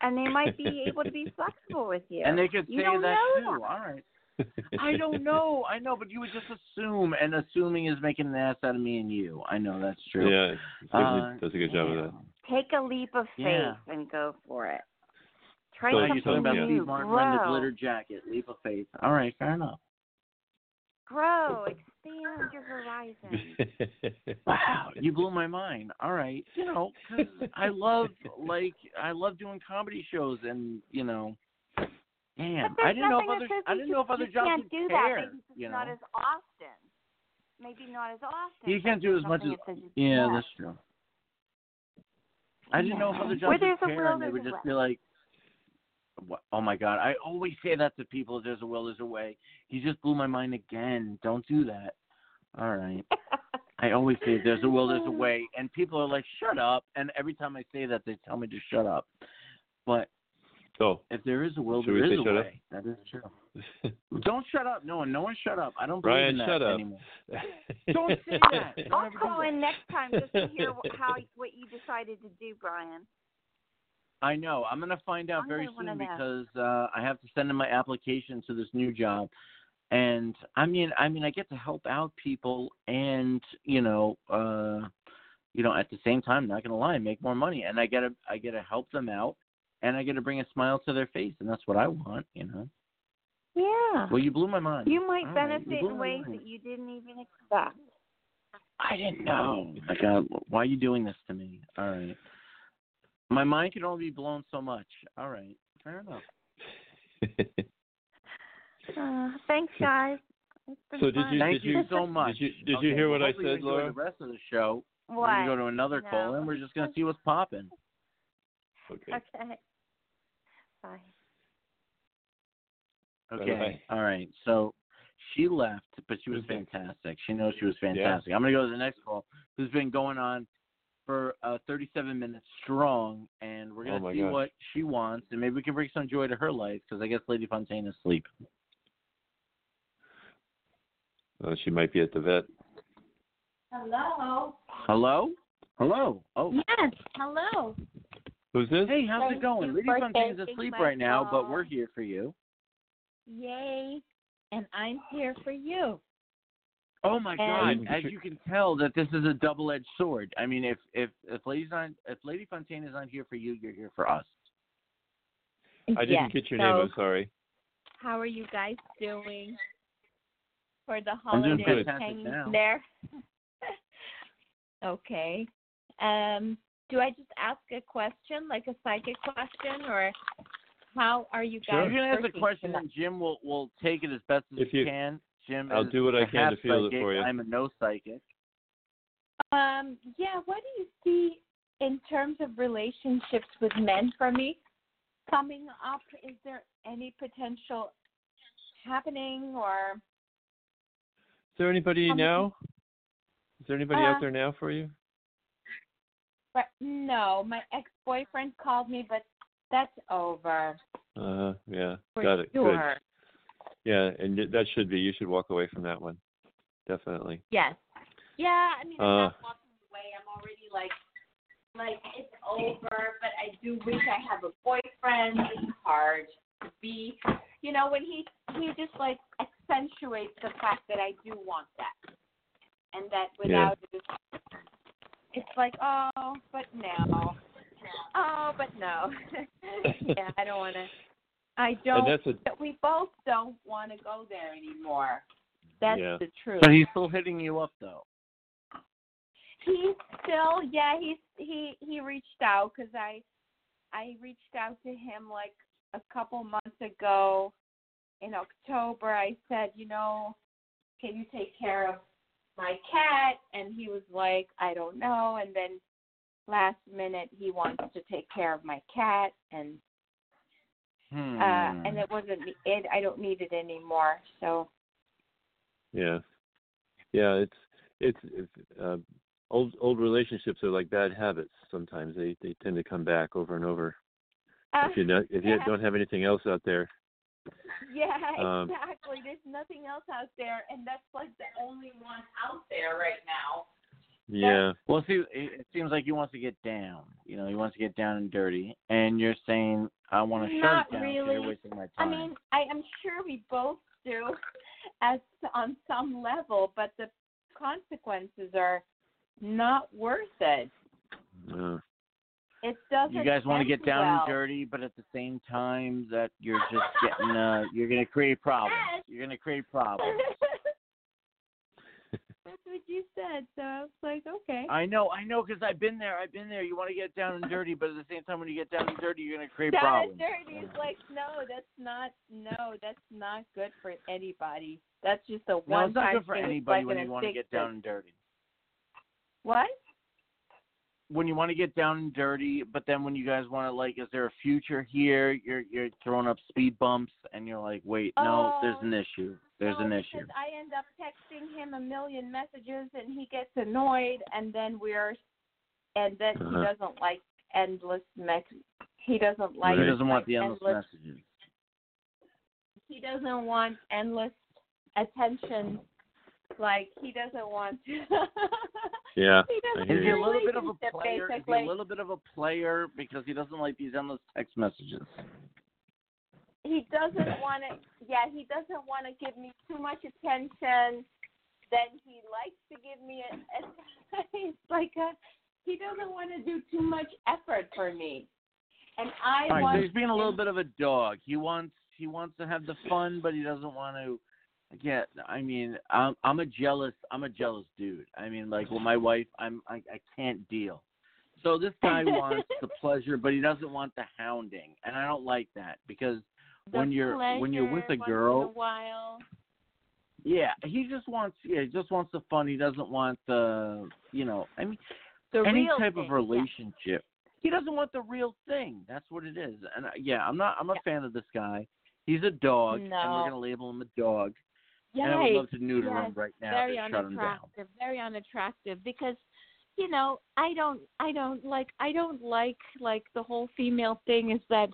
and they might be able to be flexible with you. And they could You say don't that know too. that. All right. I don't know. I know, but you would just assume, and assuming is making an ass out of me and you. I know that's true. yeah Uh, does a good job of that. Take a leap of faith Yeah. and go for it. Try So something you're talking about yeah. Steve. Martin grow, wearing the glitter jacket, leap of faith. All right, fair enough. grow, expand your horizon. Wow, you blew my mind. All right, you know, 'cause I love like I love doing comedy shows, and you know, damn, I didn't know if other I didn't know if just- other jobs can't do care. that. Maybe it's you know, not as often. Maybe not as often. You can't do as much as- yeah, that's true. I didn't know if other jobs there's would care, and they would just way. be like, "Oh my God!" I always say that to people. There's a will, there's a way. You just blew my mind again. Don't do that. All right. I always say there's a will, there's a way, and people are like, "Shut up!" And every time I say that, they tell me to shut up. But So, if there is a will, Should we there say is a shut up? way. That is true. Don't shut up. No one, no one, shut up. I don't believe Ryan, in that shut up. anymore. Don't say that. I'll call in next time just to hear how what you decided to do, Brian. I know. I'm gonna find out I'm very soon because uh, I have to send in my application to this new job, and I mean, I mean, I get to help out people, and you know, uh, you know, at the same time, not gonna lie, make more money, and I get to, I get to help them out, and I get to bring a smile to their face, and that's what I want, you know. Yeah. Well, you blew my mind. You might All right, you benefit blew in ways that you didn't even expect. I didn't know. Like, uh, why are you doing this to me? All right. My mind can only be blown so much. All right. Fair enough. Uh, thanks, guys. So did you- Thank did you, you- so much. did you did Okay, you hear what I said, enjoy Laura? The rest of the show. We're What? gonna go to another No. call, and we're just gonna see what's popping. Okay. Okay. Bye. Okay. Bye-bye. All right. So she left, but she was fantastic. She knows she was fantastic. Yeah. I'm gonna go to the next call, who's been going on for uh, 37 minutes strong, and we're Oh gonna my see gosh. what she wants, and maybe we can bring some joy to her life because I guess Lady Fontaine is asleep. Uh, she might be at the vet. Hello. Hello. Hello. Oh. Yes. Hello. Who's this? Hey, how's Thank it going? you Lady for Fontaine's asleep right now, but we're here for you. Yay. And I'm here for you. Oh my God! As you can tell, that this is a double-edged sword. I mean, if if if Lady's not, if Lady Fontaine is not here for you, you're here for us. I didn't Yes. get your so, name. I'm sorry. How are you guys doing for the I'm doing holidays? Hanging now. there. okay. Um, do I just ask a question, like a psychic question, or how are you Sure. guys? You can ask a question, tonight? and Jim will will take it as best as If he you- can. Jim, I'll do what I can to feel field it for you. I'm a no psychic. Um, yeah, what do you see in terms of relationships with men for me coming up? Is there any potential happening or Is there anybody Um, now? Is there anybody uh, out there now for you? But no, my ex boyfriend called me but that's over. Uh huh. yeah. For Got it. Good. sure. Yeah, and that should be. You should walk away from that one. Definitely. Yes. Yeah, I mean I'm Uh. not walking away. I'm already like like it's over, but I do wish I have a boyfriend. It's hard to be you know, when he he just like accentuates the fact that I do want that. And that without it it's like, oh, but no. Oh, but no. yeah, I don't wanna I don't And that's a that we both don't want to go there anymore. That's Yeah. the truth. But he's still hitting you up though. He's still, yeah, he's he he reached out because I I reached out to him like a couple months ago in October. I said, you know, can you take care of my cat? And he was like, I don't know. And then last minute he wants to take care of my cat and Hmm. uh and it wasn't it I don't need it anymore. So Yeah, yeah. It's it's, it's uh, old old relationships are like bad habits. Sometimes they they tend to come back over and over. uh, if you don't if you yeah. don't have anything else out there, Yeah, Um, exactly. There's nothing else out there, and that's like the only one out there right now. yeah, Well, see, it it seems like he wants to get down. You know, he wants to get down and dirty, and you're saying, "I want to shut it down." so really. you're wasting my I mean, I am sure we both do, as on some level, but the consequences are not worth it. uh, It doesn't. you guys want to get down well. and dirty, but at the same time, that you're just getting, uh, you're going to create problems. You're going to create problems. That's what you said, so I was like, okay. I know, I know, because I've been there. I've been there. You want to get down and dirty, but at the same time, when you get down and dirty, you're going to create Down problems. and dirty is like no, that's not no, that's not good for anybody. That's just a one no, one it's not good for anybody like when you want to get down and dirty. What? When you want to get down and dirty, but then when you guys want to like, is there a future here? You're you're throwing up speed bumps, and you're like, wait, no, Oh, there's an issue. There's no, an because issue. I end up texting him a million messages, and he gets annoyed, and then we're, and then Uh-huh. he doesn't like endless mess. He doesn't like. he doesn't want like the endless, messages. He doesn't want endless attention. Like he doesn't want. to. Yeah. he doesn't. I Is he a little bit of a relationship, player? Is he a little bit of a player because he doesn't like these endless text messages? he doesn't want to yeah he doesn't want to give me too much attention then he likes to give me a, a it's like a he doesn't want to do too much effort for me and i All right, want so he's being a little bit of a dog. He wants he wants to have the fun, but he doesn't want to. Get, I mean, I'm I'm a jealous I'm a jealous dude. I mean, like with my wife, I'm I, I can't deal. So this guy wants the pleasure, but he doesn't want the hounding, and I don't like that because the when you're when you're with a girl, a while yeah, he just wants yeah he just wants the fun. He doesn't want the you know I mean the any type thing, of relationship. He doesn't want the real thing. That's what it is. And uh, yeah, I'm not. I'm a Yeah. fan of this guy. He's a dog, and No. we're gonna label him a dog. Yeah. and I would love to neuter yes, him right now very to shut down. unattractive very unattractive because you know i don't i don't like i don't like like the whole female thing is that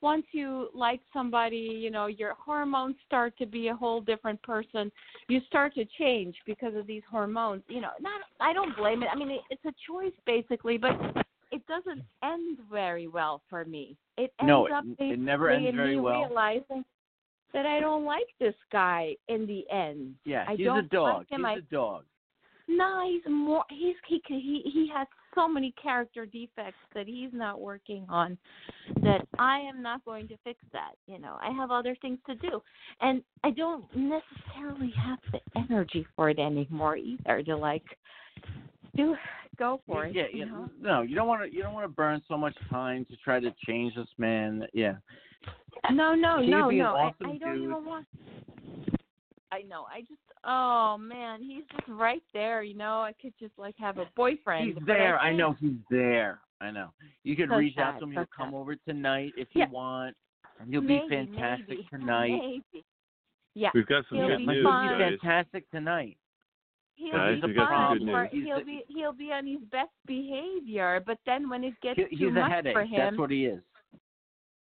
once you like somebody you know your hormones start to be a whole different person you start to change because of these hormones you know not i don't blame it i mean it, it's a choice basically but it doesn't end very well for me it ends No, it- up it never ends very well. realizing that i don't like this guy in the end Yeah, I he's don't a dog. like him. He's I- a dog. no, he's more. He's he he he has so many character defects that he's not working on. That I am not going to fix that. You know, I have other things to do, and I don't necessarily have the energy for it anymore either. To like do go for it. yeah, you yeah. know? No, you don't want to. You don't want to burn so much time to try to change this man. Yeah. No, no, He'd no, no. awesome I, I don't dude. even want. I know. I just. Oh man, he's just right there. You know, I could just like have a boyfriend. He's there. I can't. know he's there. I know. You could So reach out to him. so He'll come sad. over tonight if Yeah. you want, and he'll maybe, be fantastic maybe, tonight. Maybe. Yeah. We've got some He'll good be news, fine. He's guys. fantastic tonight. He'll Guys, be we got some fine good for- He's he'll the- be he'll be on his best behavior, but then when it gets He- too he's a much headache. for him, That's what he is.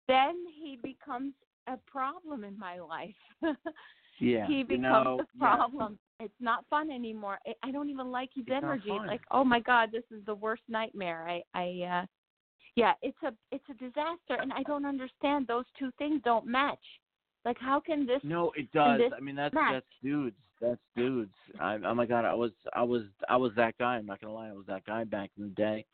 then he becomes a problem in my life. Yeah. he you becomes know, a yeah. problem. It's not fun anymore. I, I don't even like his It's energy. fun. Like, oh my god, this is the worst nightmare. I I uh yeah, it's a it's a disaster and I don't understand those two things don't match. Like how can this No, it does. I mean, that's match. that's dudes. That's dudes. I, oh my god, I was I was I was that guy. I'm not gonna lie, I was that guy back in the day.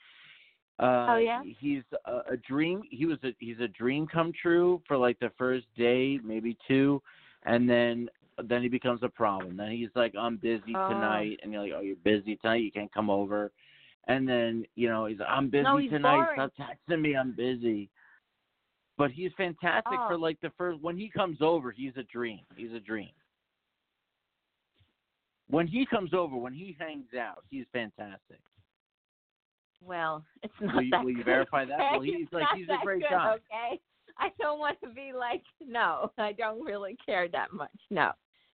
Uh, Oh, yeah? He's a, a dream. He was a he's a dream come true for like the first day, maybe two, and then then he becomes a problem. Then he's like, I'm busy Oh. tonight, and you're like, Oh, you're busy tonight. You can't come over. And then you know he's I'm busy No, he's tonight. boring. Stop texting me. I'm busy. But he's fantastic Oh. for like the first when he comes over, he's a dream. He's a dream. When he comes over, when he hangs out, he's fantastic. Well, it's not Will you- that will you good, verify that? Well, he's It's like- he's a great good, guy. Okay, I don't want to be like, no, I don't really care that much. No,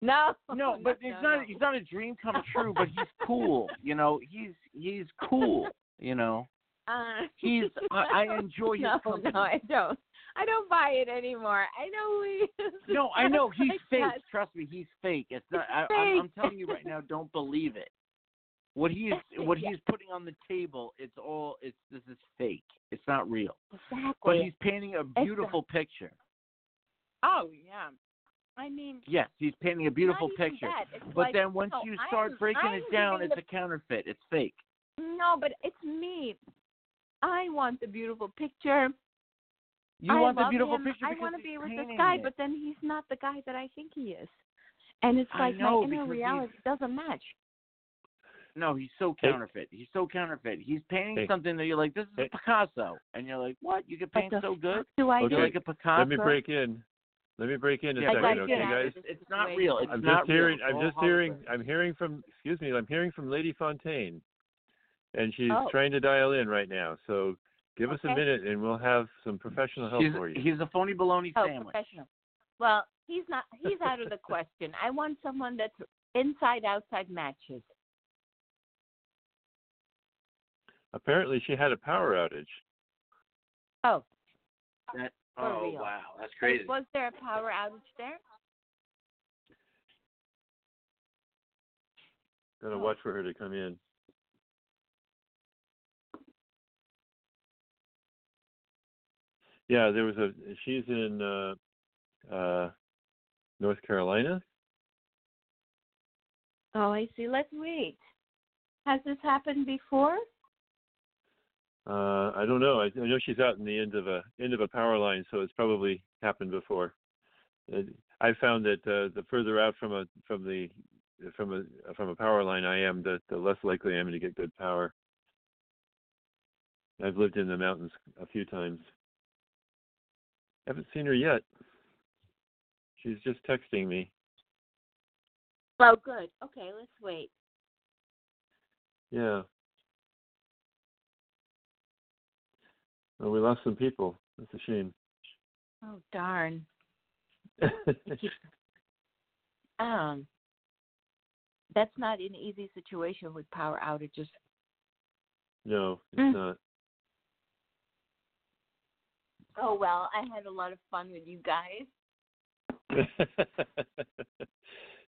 no, No, but no, it's no. not. He's not a dream come true, but he's cool. You know, he's he's cool. You know, Uh, he's. I, I enjoy his no, company. no, I don't. I don't buy it anymore. I know we. No, I know he's like fake. that. Trust me, he's fake. It's not. I, I'm. I'm telling you right now, don't believe it. What he's what he's putting on the table, it's all. It's this is fake. It's not real. Exactly. But he's painting a beautiful picture. oh yeah. I mean, Yes, he's painting a beautiful picture. But like, then once no, you start I'm- breaking I'm it down, it's a counterfeit. It's fake. No, but it's me. I want the beautiful picture. You I want the love beautiful him. picture I want to be with this guy, it. but then he's not the guy that I think he is. And it's like know, my inner reality doesn't match. No, he's so Hey. counterfeit. He's so counterfeit. He's painting Hey. something that you're like, this is Hey. a Picasso, and you're like, what? You can paint so good? do I Okay. You're do? like a Picasso. Let me break in. Let me break in a Yeah, second, like, okay, get out of guys? this It's not situation. real. It's I'm not just hearing. real. I'm just hearing. I'm hearing from. Excuse me. I'm hearing from Lady Fontaine and she's Oh. trying to dial in right now. So give us a minute, and we'll have some professional help He's, for you. he's a phony baloney Oh, sandwich. professional. Well, he's not. He's out of the question. I want someone that's inside outside matches. Apparently, she had a power outage. Oh, That, oh wow, that's crazy. was there a power outage there? Gotta Oh. watch for her to come in. Yeah, there was a. She's in uh, uh, North Carolina. Oh, I see. Let's wait. Has this happened before? Uh, I don't know. I, I know she's out in the end of a end of a power line, so it's probably happened before. Uh, I found that uh, the further out from a from the from a from a power line I am, the, the less likely I am to get good power. I've lived in the mountains a few times. Haven't seen her yet. She's just texting me. Oh, good. Okay, let's wait. Yeah. Well, we lost some people. That's a shame. Oh, darn. Um, that's not an easy situation with power outages. no, it's Mm. not. Oh well, I had a lot of fun with you guys.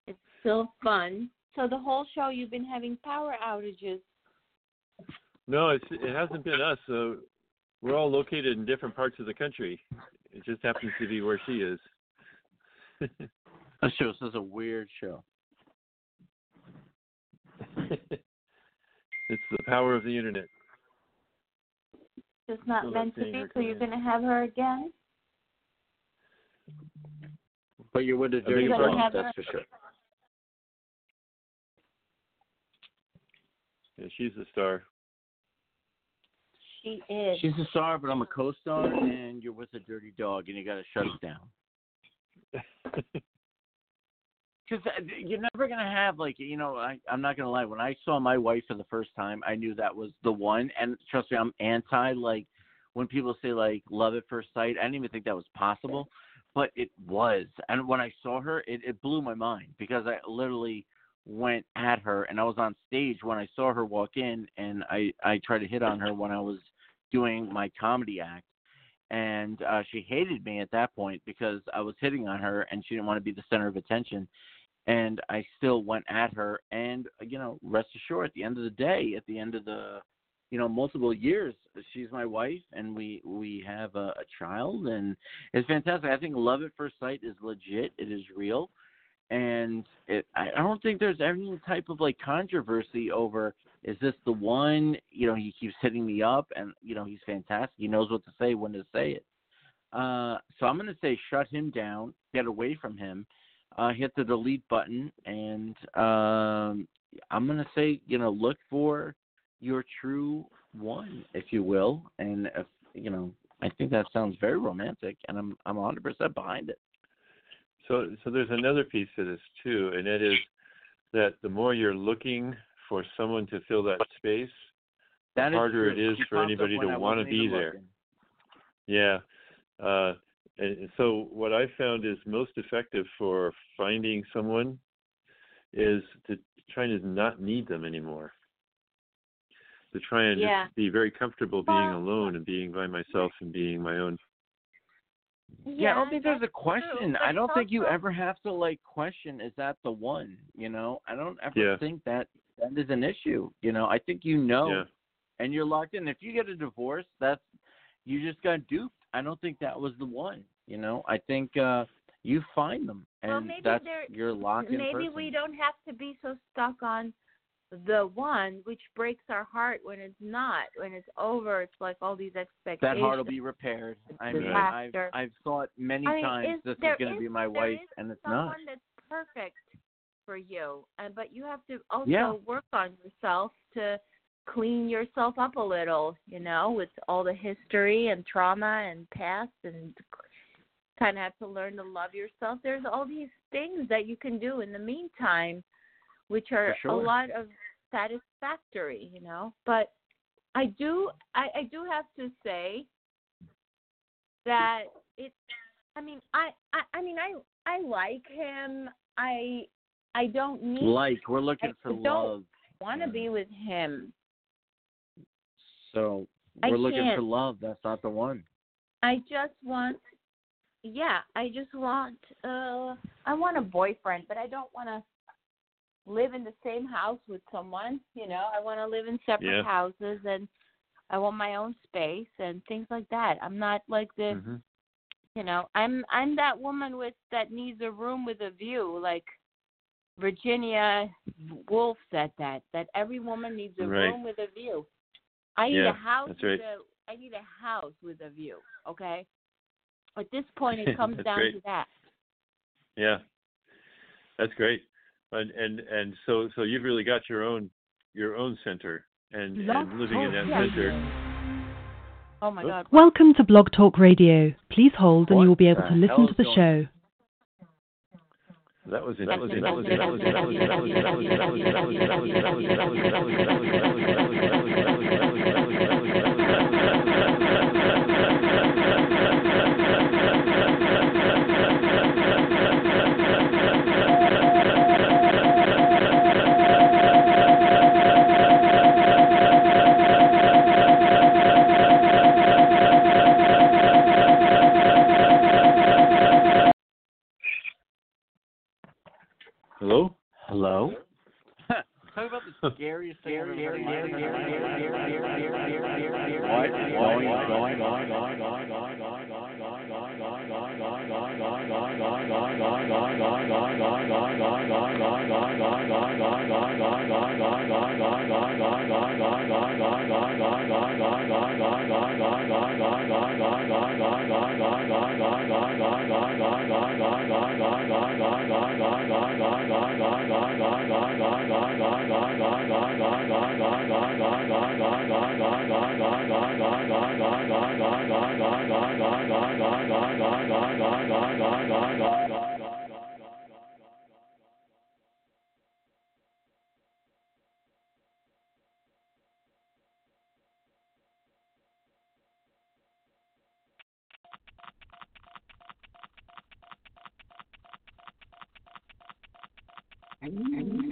It's still fun. So the whole show you've been having power outages. no, it's, it hasn't been us. So we're all located in different parts of the country. It just happens to be where she is. That show is a weird show. it's the power of the internet. It's not Still not meant to be. So you're going to have her again. But you're with a think dirty it's dog, right. that's for sure. Yeah, she's a star. She is. She's a star, but I'm a co-star, and you're with a dirty dog, and you got to shut it down. Because you're never gonna have like you know I I'm not gonna lie. When I saw my wife for the first time, I knew that was the one. And trust me, I'm anti like when people say like love at first sight. I didn't even think that was possible, but it was. And when I saw her, it, it blew my mind because I literally went at her, and I was on stage when I saw her walk in, and I I tried to hit on her when I was doing my comedy act. And uh, she hated me at that point because I was hitting on her, and she didn't want to be the center of attention and I still went at her. And you know, rest assured, at the end of the day, at the end of the, you know, multiple years, she's my wife, and we we have a, a child, and it's fantastic. I think love at first sight is legit. It is real, and it. I don't think there's any type of like controversy over. Is this the one? You know, he keeps hitting me up, and you know he's fantastic. He knows what to say, when to say it. Uh, so I'm going to say shut him down, get away from him, uh, hit the delete button, and um, I'm going to say, you know, look for your true one, if you will. And if you know, I think that sounds very romantic, and I'm I'm 100% behind it. So, so there's another piece to this too, and it is that the more you're looking for someone to fill that space, the harder true. it is She for anybody to wanna be there. looking. yeah. Uh, and and so what I found is most effective for finding someone is to try to not need them anymore. To try and Yeah. just be very comfortable being Well- alone and being by myself and being my own. Yeah, I don't think there's a question. I don't think you ever have to like question is that the one, you know? I don't ever Yeah. think that that is an issue, you know? I think you know Yeah. and you're locked in. If you get a divorce, that's you just got duped. I don't think that was the one, you know? I think uh you find them and Well, maybe that's your locked in Maybe person. we don't have to be so stuck on the one, which breaks our heart when it's not. When it's over, it's like all these expectations. that heart will be repaired. I mean, I've I've thought many I mean, times is- this is going to be my wife, and it's not. There is someone not. that's perfect for you, and but you have to also Yeah. work on yourself to clean yourself up a little, you know, with all the history and trauma and past and kind of have to learn to love yourself. There's all these things that you can do in the meantime, which are sure. a lot of satisfactory, you know. But I do, I, I do have to say that it. I mean, I, I, I mean, I, I like him. I, I don't need like. We're looking I for love. Want to be with him? So we're looking for love. That's not the one. I just want, yeah, I just want, uh, I want a boyfriend, but I don't want to live in the same house with someone. You know, I want to live in separate yeah. houses and I want my own space and things like that. I'm not like this. mm-hmm. you know, I'm I'm that woman with that needs a room with a view, like Virginia Woolf said that that every woman needs a right. room with a view. I need yeah, a house. That's right. with a, I need a house with a view. Okay. At this point, it comes down great. to that. Yeah, that's great. And and and so so you've really got your own your own center and, and living in that center. Oh my God! Welcome to Blog Talk Radio. Please hold, and what you will be able to listen to the show. That was it. That was it. That was it. That was it. That was it. That was it. That was it. That was it. That was it. That was it. That was it. That was it. That was it. Bye. Amen. Amen.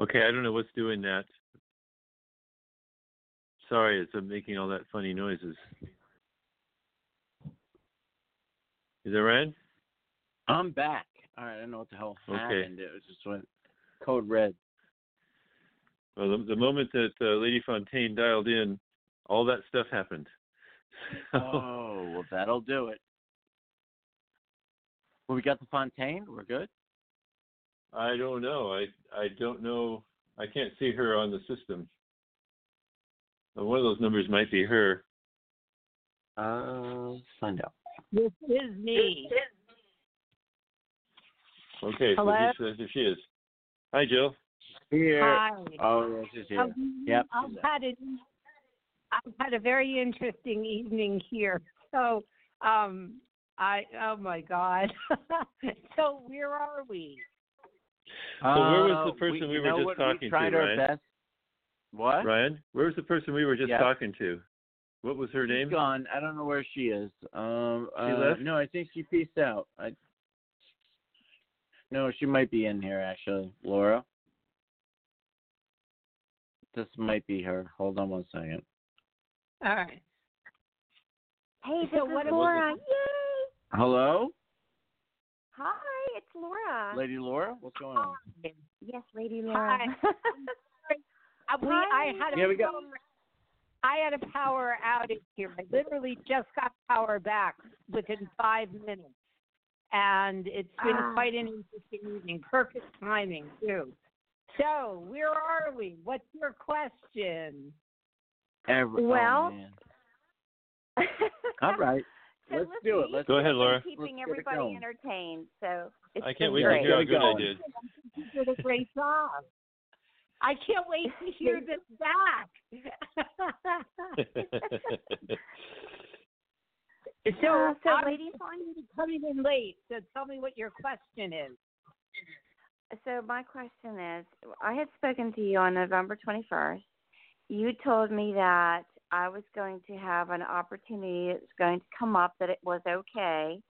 Okay, I don't know what's doing that. Sorry, it's uh, making all that funny noises. Is that red? I'm back. All right, I don't know what the hell Okay. happened. It was just went code red. Well, the, the moment that uh, Lady Fontaine dialed in, all that stuff happened. Oh, well, that'll do it. Well, we got the Fontaine. We're good. I don't know. I I don't know. I can't see her on the system. One of those numbers might be her. Uh, find out. This is me. Okay, Hello? so she, so she is. Hi, Jill. here. Hi. Oh, yes, she's here. Um, Yep. I've had a, I've had a very interesting evening here. So, um, I oh my God. so where are we? So where was Uh, the person we you were just what? talking we to, our Ryan? best. What? Ryan, where was the person we were just Yeah. talking to? What was her She's name? gone. I don't know where she is. Um, She uh, left? No, I think she peaced out. I. No, she might be in here actually, Laura. This might be her. Hold on one second. All right. Hey, So this what is was Laura. Yay! Hello, Hi, it's Laura. Lady Laura. What's going on? Yes, Lady Laura. Hi. Uh, we, I Hi. had a Here we go. power- I had a power outage here. I literally just got power back within five minutes, and it's been Ah. quite an interesting evening. Perfect timing too. So where are we? What's your question? Every, Well- oh. All right. So Let's let's do it. Let's Go ahead, Laura. Keeping Let's get it everybody going. entertained, so it's I can't wait great. to hear how good I did. You did a great job. I can't wait to hear this back. so, Uh, so I'm Lady Fawn, coming in late. So tell me what your question is. so my question is, I had spoken to you on November 21st. You told me that I was going to have an opportunity that's going to come up that it was okay,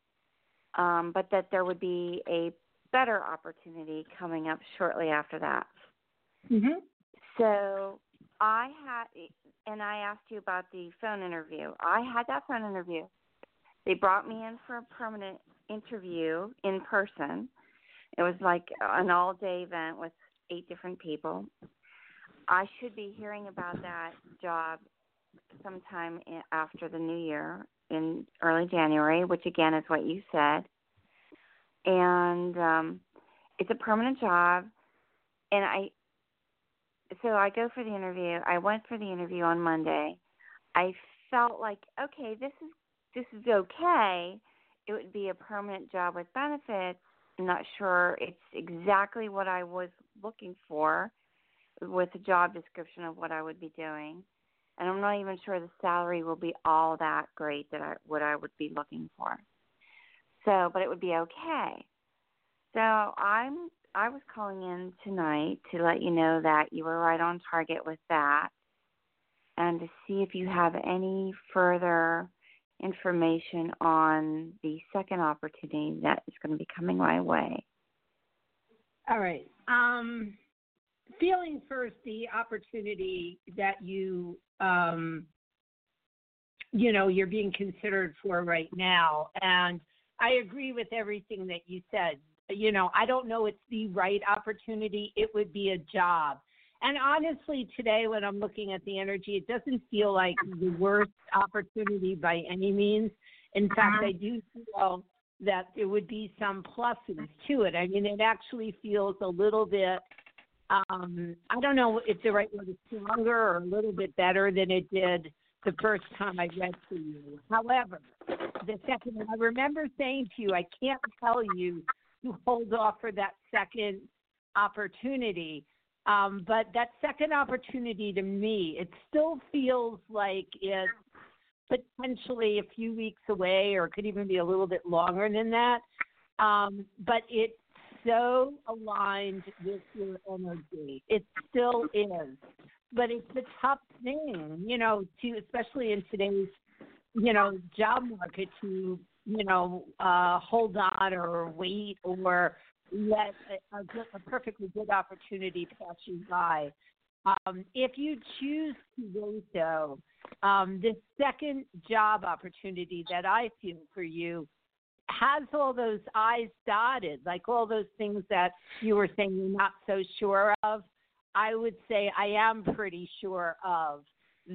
um, but that there would be a better opportunity coming up shortly after that. Mm-hmm. So I had, and I asked you about the phone interview. I had that phone interview. They brought me in for a permanent interview in person. It was like an all day event with eight different people. I should be hearing about that job sometime after the new year in early January, which again is what you said. And um it's a permanent job and I so I go for the interview. I went for the interview on Monday. I felt like okay, this is this is okay. It would be a permanent job with benefits. I'm not sure it's exactly what I was looking for with the job description of what I would be doing. And I'm not even sure the salary will be all that great that I what I would be looking for. So, but it would be okay. So I'm I was calling in tonight to let you know that you were right on target with that and to see if you have any further information on the second opportunity that is going to be coming my way. All right. Um, feeling first the opportunity that you, um, you know, you're being considered for right now, and I agree with everything that you said. You know, I don't know it's the right opportunity. It would be a job. And honestly, today when I'm looking at the energy, it doesn't feel like the worst opportunity by any means. In fact, I do feel that there would be some pluses to it. I mean, it actually feels a little bit, um, I don't know if the right word is stronger or a little bit better than it did the first time I read to you. However, the second, I remember saying to you, I can't tell you to hold off for that second opportunity. Um, but that second opportunity to me, it still feels like it's potentially a few weeks away, or it could even be a little bit longer than that. Um, but it's so aligned with your energy. It still is. But it's a tough thing, you know, to especially in today's, you know, job market to, you know, uh, hold on or wait or let a, a, perfectly good opportunity pass you by. Um, if you choose to wait, though, um, the second job opportunity that I feel for you has all those I's dotted, like all those things that you were saying you're not so sure of. I would say I am pretty sure of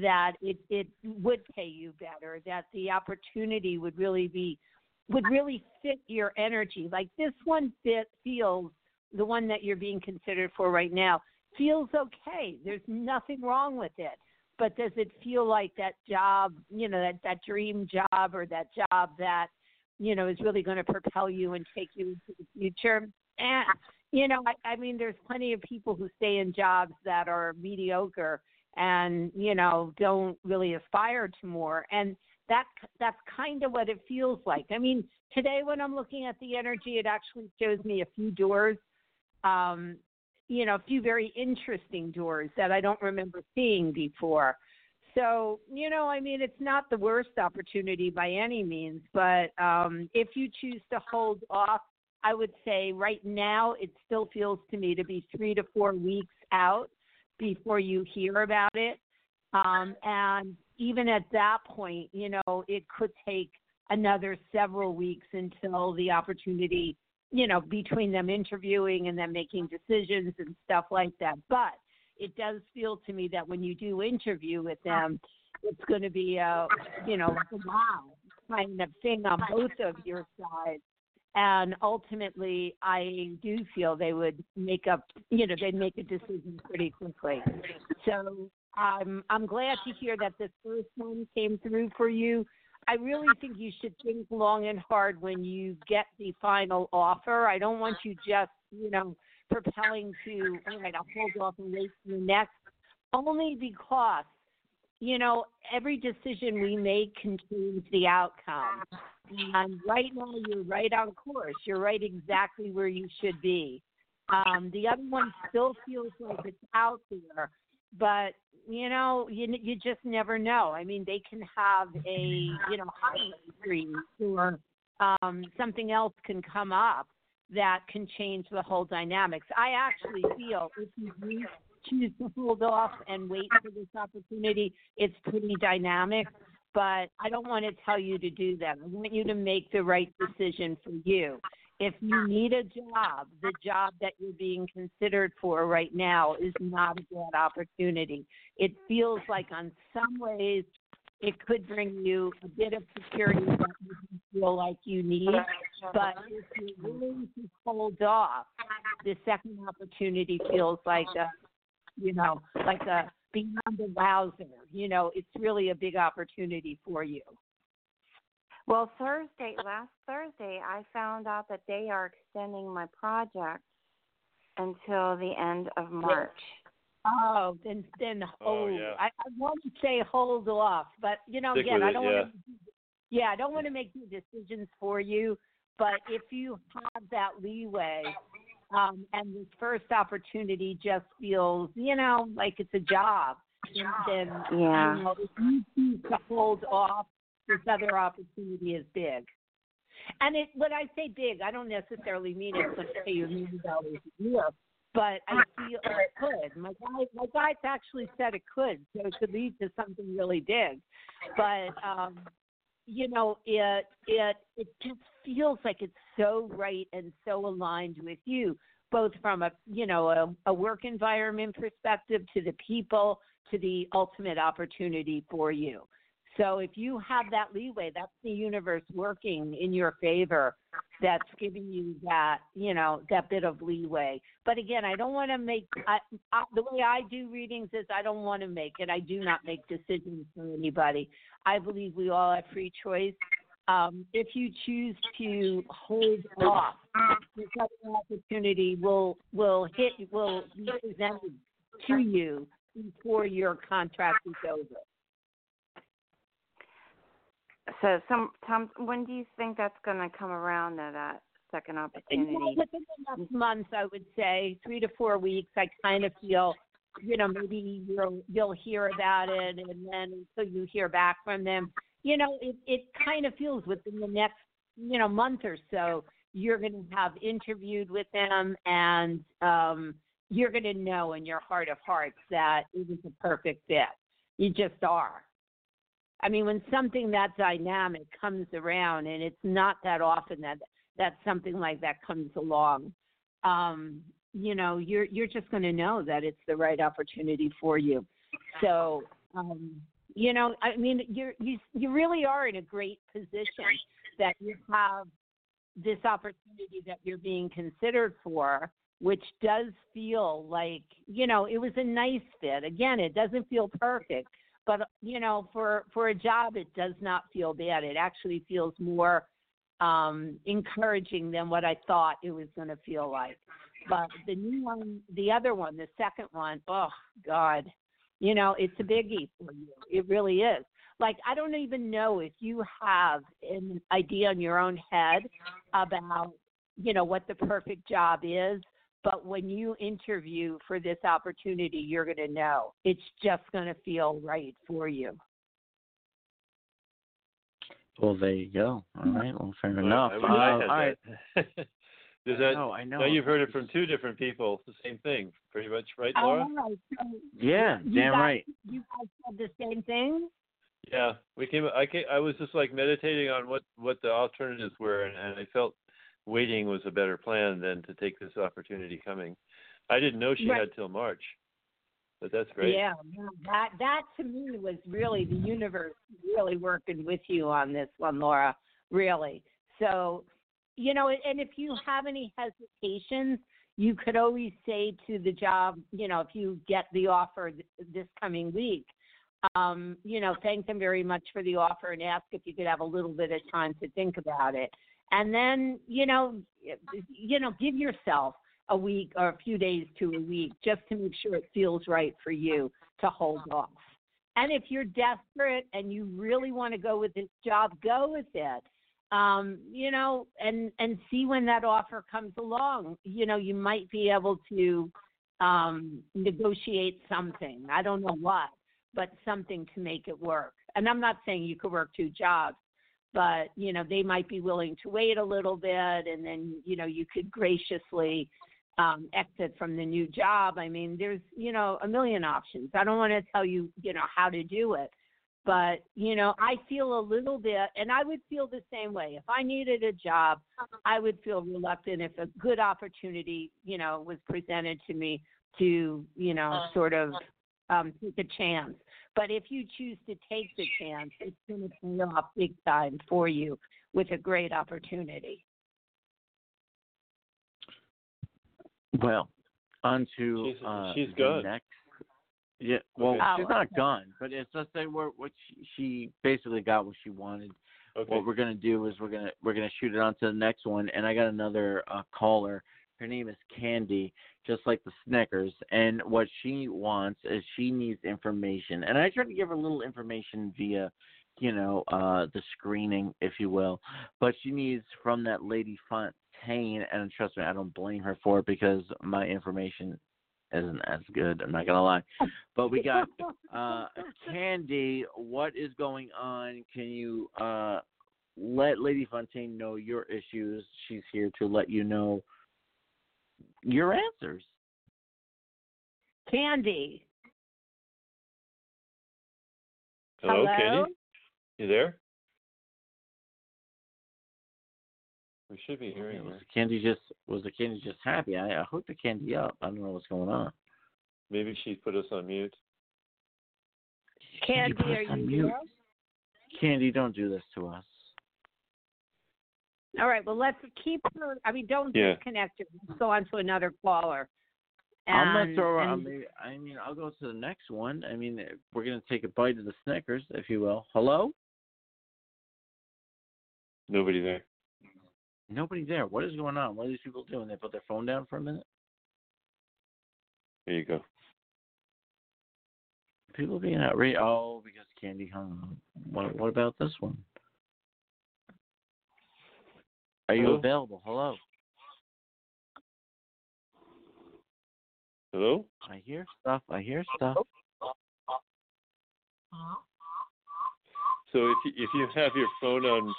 that it, it would pay you better, that the opportunity would really be would really fit your energy. Like this one fit feels the one that you're being considered for right now feels okay. There's nothing wrong with it. But does it feel like that job, you know, that, that dream job or that job that, you know, is really going to propel you and take you into the future? And you know, I, I mean, there's plenty of people who stay in jobs that are mediocre and you know don't really aspire to more, and that that's kind of what it feels like. I mean, today when I'm looking at the energy, it actually shows me a few doors, um, you know, a few very interesting doors that I don't remember seeing before. So, you know, I mean, it's not the worst opportunity by any means, but um, if you choose to hold off, I would say right now it still feels to me to be three to four weeks out before you hear about it. Um, and even at that point, you know, it could take another several weeks until the opportunity, you know, between them interviewing and then making decisions and stuff like that. But it does feel to me that when you do interview with them, it's going to be a, you know, a wow kind of thing on both of your sides. And ultimately, I do feel they would make up, you know, they'd make a decision pretty quickly. So I'm I'm glad to hear that this first one came through for you. I really think you should think long and hard when you get the final offer. I don't want you just, you know, propelling to, all right, I'll hold off and wait for the next, only because, you know, every decision we make can change the outcome. And right now, you're right on course. You're right exactly where you should be. Um, the other one still feels like it's out there, but you know, you you just never know. I mean, they can have a you know hiring freeze or um, something else can come up that can change the whole dynamics. I actually feel if you choose to hold off and wait for this opportunity, it's pretty dynamic. But I don't want to tell you to do that. I want you to make the right decision for you. If you need a job, the job that you're being considered for right now is not a bad opportunity. It feels like, on some ways, it could bring you a bit of security that you feel like you need. But uh-huh. if you're willing to hold off, the second opportunity feels like a, you know, like a beyond the wowzer. You know, it's really a big opportunity for you. Well, Thursday, last Thursday, I found out that they are extending my project until the end of March. Oh, then then oh, hold. Oh, yeah. I, I want to say hold off, but you know, Stick again, I don't yeah. want to. Yeah, I don't want to make the decisions for you, but if you have that leeway, um, and this first opportunity just feels, you know, like it's a job, then, Yeah. you know, if you choose to hold off, this other opportunity is big. And it, when I say big, I don't necessarily mean it's going to pay you a million dollars a year, but I feel it could. My guy, my guys actually said it could, so it could lead to something really big. But um, you know, it it it just feels like it's so right and so aligned with you, both from a you know a, a work environment perspective to the people to the ultimate opportunity for you. So if you have that leeway, that's the universe working in your favor. That's giving you that, you know, that bit of leeway. But again, I don't want to make I, I, the way I do readings is I don't want to make it. I do not make decisions for anybody. I believe we all have free choice. Um, if you choose to hold off, other opportunity will will hit will be presented to you before your contract is over. So, some Tom, when do you think that's going to come around? Though that second opportunity. know, within the next month, I would say three to four weeks. I kind of feel, you know, maybe you'll you'll hear about it, and then until you hear back from them, you know, it it kind of feels within the next, you know, month or so, you're going to have interviewed with them, and um, you're going to know in your heart of hearts that it was a perfect fit. You just are. I mean, when something that dynamic comes around, and it's not that often that that something like that comes along, um, you know, you're you're just going to know that it's the right opportunity for you. So, um, you know, I mean, you're you you really are in a great position that you have this opportunity that you're being considered for, which does feel like you know it was a nice fit. Again, it doesn't feel perfect, but you know, for for a job, it does not feel bad. It actually feels more um, encouraging than what I thought it was going to feel like. But the new one, the other one, the second one, oh God, you know, it's a biggie for you. It really is. Like I don't even know if you have an idea in your own head about, you know, what the perfect job is. But when you interview for this opportunity, you're going to know. It's just going to feel right for you. Well, there you go. All right. Well, fair Well, enough. I Uh, wish I all had right. that. Does that? No, I know. Now you've heard it from two different people. It's the same thing, pretty much, right, oh, Laura? All right. So Yeah, damn guys, right. You guys said the same thing. Yeah, we came. I came, I was just like meditating on what what the alternatives were, and, and I felt waiting was a better plan than to take this opportunity coming. I didn't know she Right. had till March, but that's great. Yeah, that that to me was really the universe really working with you on this one, Laura. Really. So, you know, and if you have any hesitations, you could always say to the job, you know, if you get the offer th- this coming week, um, you know, thank them very much for the offer and ask if you could have a little bit of time to think about it. And then, you know, you know, give yourself a week or a few days to a week just to make sure it feels right for you to hold off. And if you're desperate and you really want to go with this job, go with it. Um, you know, and and see when that offer comes along. You know, you might be able to um negotiate something. I don't know what, but something to make it work. And I'm not saying you could work two jobs, but you know, they might be willing to wait a little bit and then, you know, you could graciously um exit from the new job. I mean, there's, you know, a million options. I don't want to tell you, you know, how to do it. But, you know, I feel a little bit and I would feel the same way. If I needed a job, I would feel reluctant if a good opportunity, you know, was presented to me to, you know, sort of um take a chance. But if you choose to take the chance, it's going to pay off big time for you with a great opportunity. Well, on to She's- uh, she's the next. Yeah, well, Okay. she's not gone, but it's just that we're, what she, she basically got what she wanted. Okay. What we're gonna do is we're gonna we're gonna shoot it on to the next one, and I got another uh, caller. Her name is Candy, just like the Snickers. And what she wants is she needs information, and I tried to give her a little information via, you know, uh, the screening, if you will. But she needs from that lady Fontaine, and trust me, I don't blame her for it because my information isn't as good. I'm not gonna lie. But we got uh, Candy, what is going on? Can you uh, let Lady Fontaine know your issues? She's here to let you know your answers. Candy. Hello, Hello? Candy. You there? We should be hearing was her. the candy just was the candy just happy? I, I hooked the candy up. I don't know what's going on. Maybe she put us on mute. Candy, put are you mute. there? Candy, don't do this to us. All right. Well, let's keep her. I mean, don't Yeah. disconnect her. Let's go on to another caller. I'm And- gonna throw. I and- mean, I mean, I'll go to the next one. I mean, we're gonna take a bite of the Snickers, if you will. Hello? Nobody there. Nobody there. What is going on? What are these people doing? They put their phone down for a minute. There you go. People being outraged. Oh, because Candy hung up. What, what about this one? Are you Hello? available? Hello. Hello. I hear stuff. I hear stuff. So if you, if you have your phone on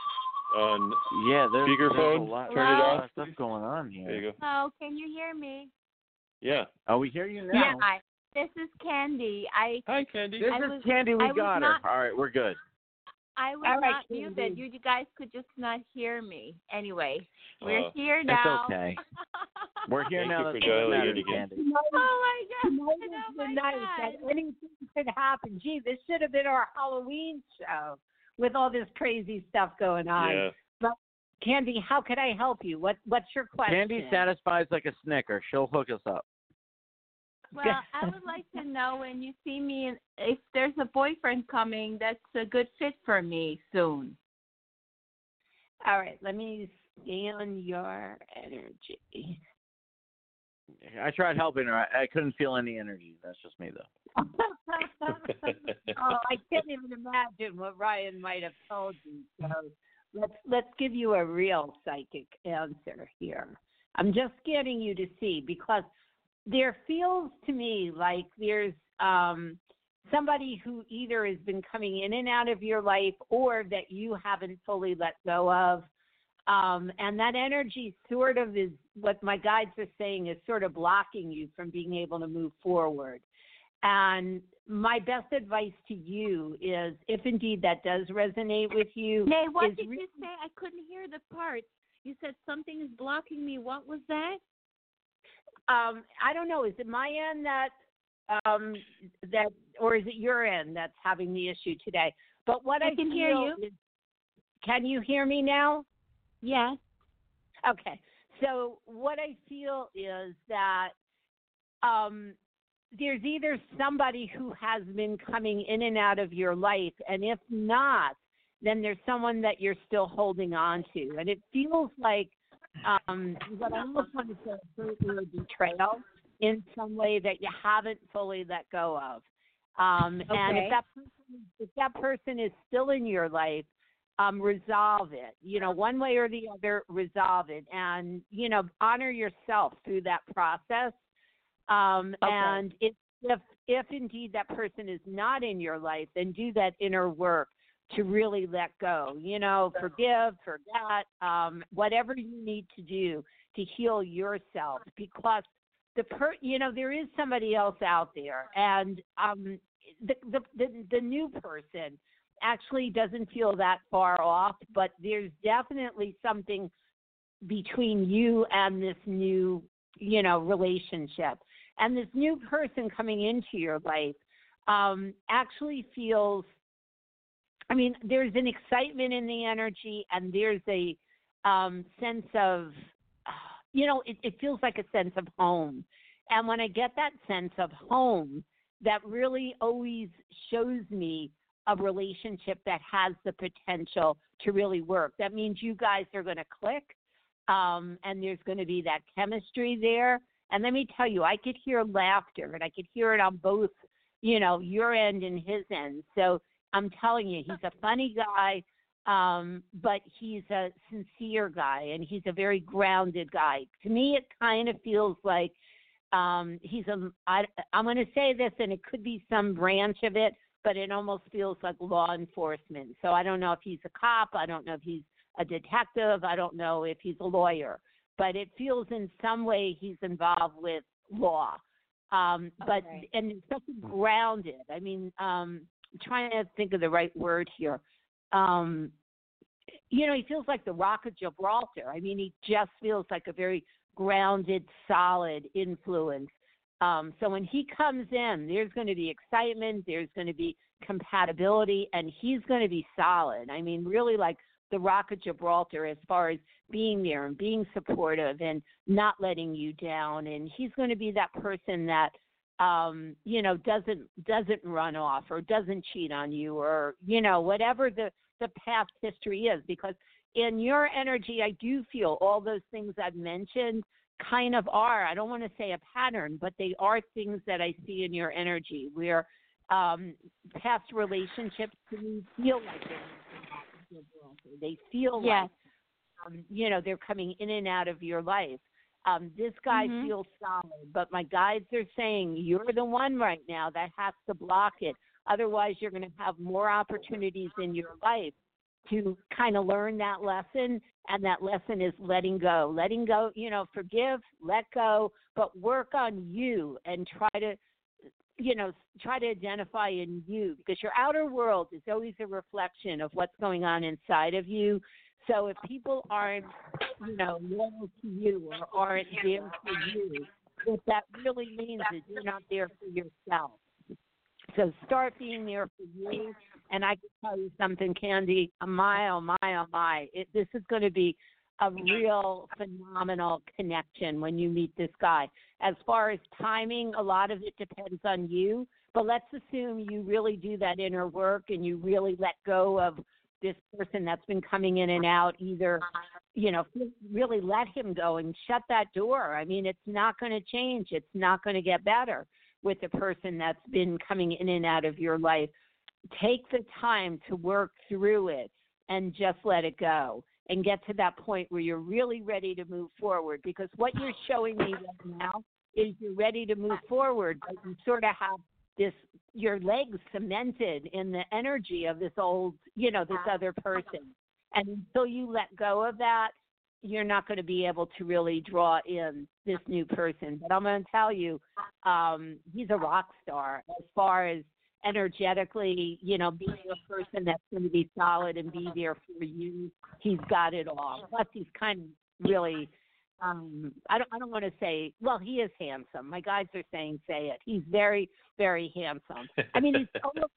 on Yeah, there's, there's a Speakerphone, lot, turn it there's a lot off, of stuff going on here. there you go. Hello, can you hear me? Yeah. Oh, we hear you now. Yeah. Hi, this is Candy. I Hi, Candy. This I is was- Candy. We I was got not- her. All right, we're good. I was All right, not Candy. muted. You guys could just not hear me. Anyway, we're Uh, here It's now. okay. We're here Thank now. you That's for what dialing matters, in again. Candy. Tonight, oh my god! tonight Oh is my the God. that anything could happen. Gee, this should have been our Halloween show with all this crazy stuff going on. yeah. Candy, how could I help you? What What's your question? Candy satisfies like a Snicker. She'll hook us up. Well, I would like to know when you see me, and if there's a boyfriend coming that's a good fit for me soon. All right, let me scan your energy. I tried helping her. I, I couldn't feel any energy. That's just me, though. oh, I can't even imagine what Ryan might have told you. So let's let's give you a real psychic answer here. I'm just getting you to see because there feels to me like there's um somebody who either has been coming in and out of your life or that you haven't fully let go of. Um, and that energy sort of is what my guides are saying is sort of blocking you from being able to move forward. And my best advice to you is if indeed that does resonate with you. Nay, what did re- you say? I couldn't hear the part. You said something is blocking me. What was that? um, I don't know. Is it my end that um, that, or is it your end that's having the issue today? But what I, I can hear you. Is, can you hear me now? Yes. Okay. So what I feel is that um, there's either somebody who has been coming in and out of your life, and if not, then there's someone that you're still holding on to, and it feels like um, what I almost want to say is a betrayal in some way that you haven't fully let go of. Um, And if that person, if that person is still in your life, um, resolve it. You know, one way or the other, resolve it, and you know, honor yourself through that process. Um, Okay. And if if if indeed that person is not in your life, then do that inner work to really let go. You know, forgive, forget, um, whatever you need to do to heal yourself, because the per you know there is somebody else out there, and um, the the the, the new person actually doesn't feel that far off, but there's definitely something between you and this new, you know, relationship. And this new person coming into your life um, actually feels, I mean, there's an excitement in the energy and there's a um, sense of, you know, it, it feels like a sense of home. And when I get that sense of home, that really always shows me a relationship that has the potential to really work. That means you guys are going to click, um, and there's going to be that chemistry there. And let me tell you, I could hear laughter, and I could hear it on both, you know, your end and his end. So I'm telling you, he's a funny guy, um, but he's a sincere guy, and he's a very grounded guy. To me, it kind of feels like um, he's a. I, I'm going to say this, and it could be some branch of it, but it almost feels like law enforcement. So I don't know if he's a cop. I don't know if he's a detective. I don't know if he's a lawyer. But it feels in some way he's involved with law. Um, but Okay. and it's such grounded. I mean, um, I'm trying to think of the right word here. Um, you know, he feels like the Rock of Gibraltar. I mean, he just feels like a very grounded, solid influence. Um, so when he comes in, there's going to be excitement, there's going to be compatibility, and he's going to be solid. I mean, really like the Rock of Gibraltar as far as being there and being supportive and not letting you down. And he's going to be that person that um you know doesn't doesn't run off or doesn't cheat on you or you know whatever the the past history is because in your energy i do feel all those things i've mentioned kind of are i don't want to say a pattern but they are things that i see in your energy where um past relationships to me feel like they're they feel Yes. like um, you know they're coming in and out of your life um, this guy Mhm. feels solid, but my guides are saying you're the one right now that has to block it. Otherwise, you're going to have more opportunities in your life to kind of learn that lesson. And that lesson is letting go. Letting go, you know, forgive, let go, but work on you and try to, you know, try to identify in you because your outer world is always a reflection of what's going on inside of you. So if people aren't, you know, loyal to you or aren't there for you, what that really means is you're not there for yourself. So start being there for you. And I can tell you something, Candy, a my, oh my, oh my. It, this is going to be a real phenomenal connection when you meet this guy. As far as timing, a lot of it depends on you. But let's assume you really do that inner work and you really let go of this person that's been coming in and out either you know really let him go and shut that door i mean it's not going to change it's not going to get better with the person that's been coming in and out of your life take the time to work through it and just let it go and get to that point where you're really ready to move forward. Because what you're showing me right now is you're ready to move forward but you sort of have this your legs cemented in the energy of this old you know this other person. And until you let go of that you're not going to be able to really draw in this new person but i'm going to tell you um he's a rock star as far as energetically you know being a person that's going to be solid and be there for you he's got it all plus he's kind of really um I don't I don't want to say well he is handsome. My guys are saying say it. He's very very handsome. I mean he's almost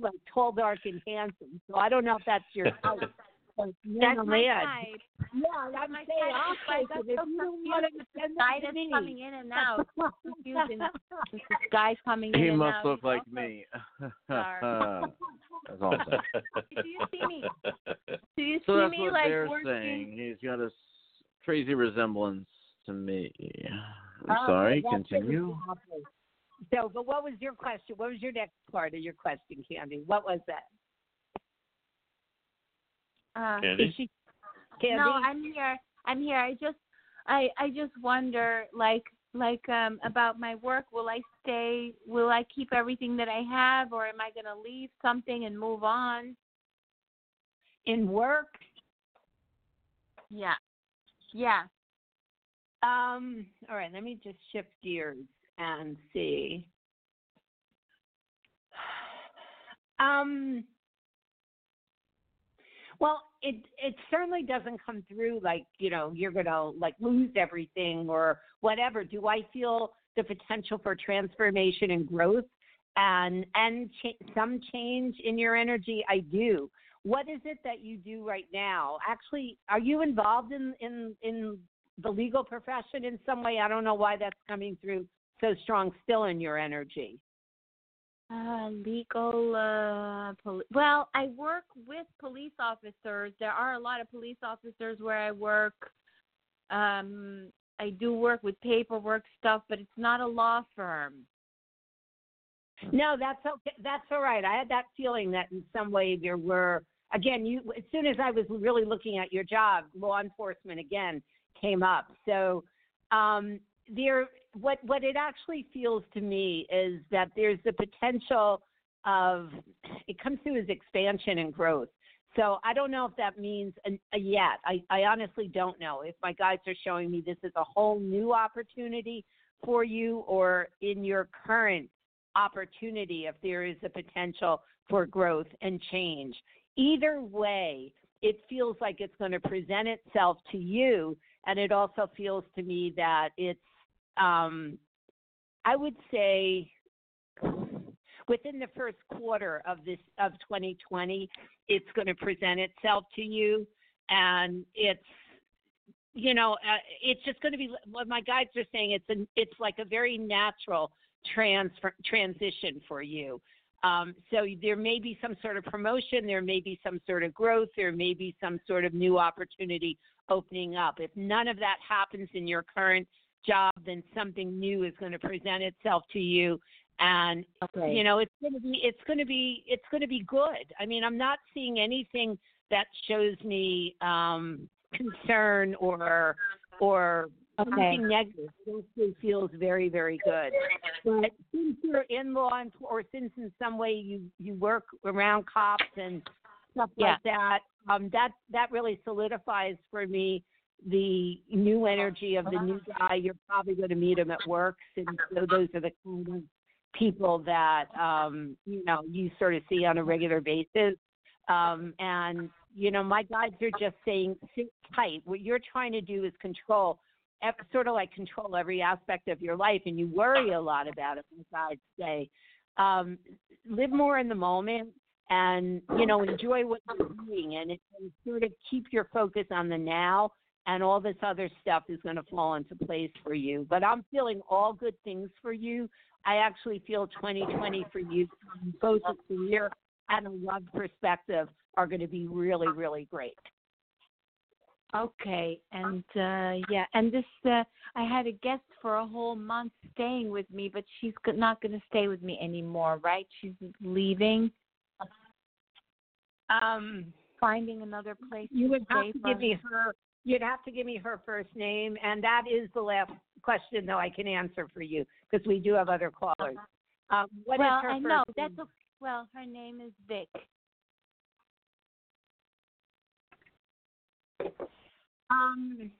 like tall, dark, and handsome. So I don't know if that's your type. But, That's my man. type. Yeah, I'm my saying type. I'll Like, take that's it. If so you don't confusing. want to send that to me. coming in and out. confusing. This guy's coming in He and must out. look He's like me. Sorry. that's all I'm saying. Do you see me? Do you So see that's me what like they're working? saying. He's got a crazy resemblance to me. I'm Oh, sorry. Continue. So, but what was your question? What was your next part of your question, Candy? What was that? Uh, Candy? she Candy? No, I'm here. I'm here. I just I I just wonder like like um about my work. Will I stay will I keep everything that I have or am I gonna leave something and move on? in work. Yeah. Yeah. Um, all right, let me just shift gears and see. Um, well, it it certainly doesn't come through like you know you're gonna like lose everything or whatever. Do I feel the potential for transformation and growth and and cha- some change in your energy? I do. What is it that you do right now? Actually, are you involved in in in the legal profession in some way? I don't know why that's coming through so strong still in your energy. Uh, legal. Uh, poli- well, I work with police officers. There are a lot of police officers where I work. Um, I do work with paperwork stuff, but it's not a law firm. No, that's okay. That's all right. I had that feeling that in some way there were again. You as soon as I was really looking at your job, law enforcement again came up. So um, there, what what it actually feels to me is that there's the potential of it comes through as expansion and growth. So I don't know if that means a, a yet. I, I honestly don't know if my guides are showing me this is a whole new opportunity for you or in your current opportunity if there is a potential for growth and change. Either way, it feels like it's going to present itself to you, and it also feels to me that it's, um, I would say, within the first quarter of this of 2020, it's going to present itself to you, and it's you know, uh, it's just going to be what my guides are saying. It's a, it's like a very natural transfer transition for you. Um, so there may be some sort of promotion, there may be some sort of growth, there may be some sort of new opportunity opening up. If none of that happens in your current job, then something new is going to present itself to you, and Okay. you know it's going to be it's going to be it's going to be good. I mean, I'm not seeing anything that shows me um, concern or or Okay. something negative. It feels very very good. But since you're in law or since in some way you you work around cops and stuff like that, um, that that really solidifies for me the new energy of the new guy. You're probably going to meet him at work, and so those are the kind of people that um, you know you sort of see on a regular basis. Um, and you know, my guides are just saying sit tight. What you're trying to do is control, sort of like control every aspect of your life, and you worry a lot about it. My guides say, um, live more in the moment, and you know, enjoy what you're doing, and sort of keep your focus on the now. And all this other stuff is going to fall into place for you. But I'm feeling all good things for you. I actually feel 2020 for you, both a career and a love perspective are going to be really, really great. Okay, and uh yeah, and this uh I had a guest for a whole month staying with me, but she's go- not going to stay with me anymore, right? She's leaving, Um, finding another place you to would have to for give me her. You'd have to give me her first name, and that is the last question, though I can answer for you because we do have other callers. Um, what is well, her I first know name? that's a, well, her name is Vic. Um,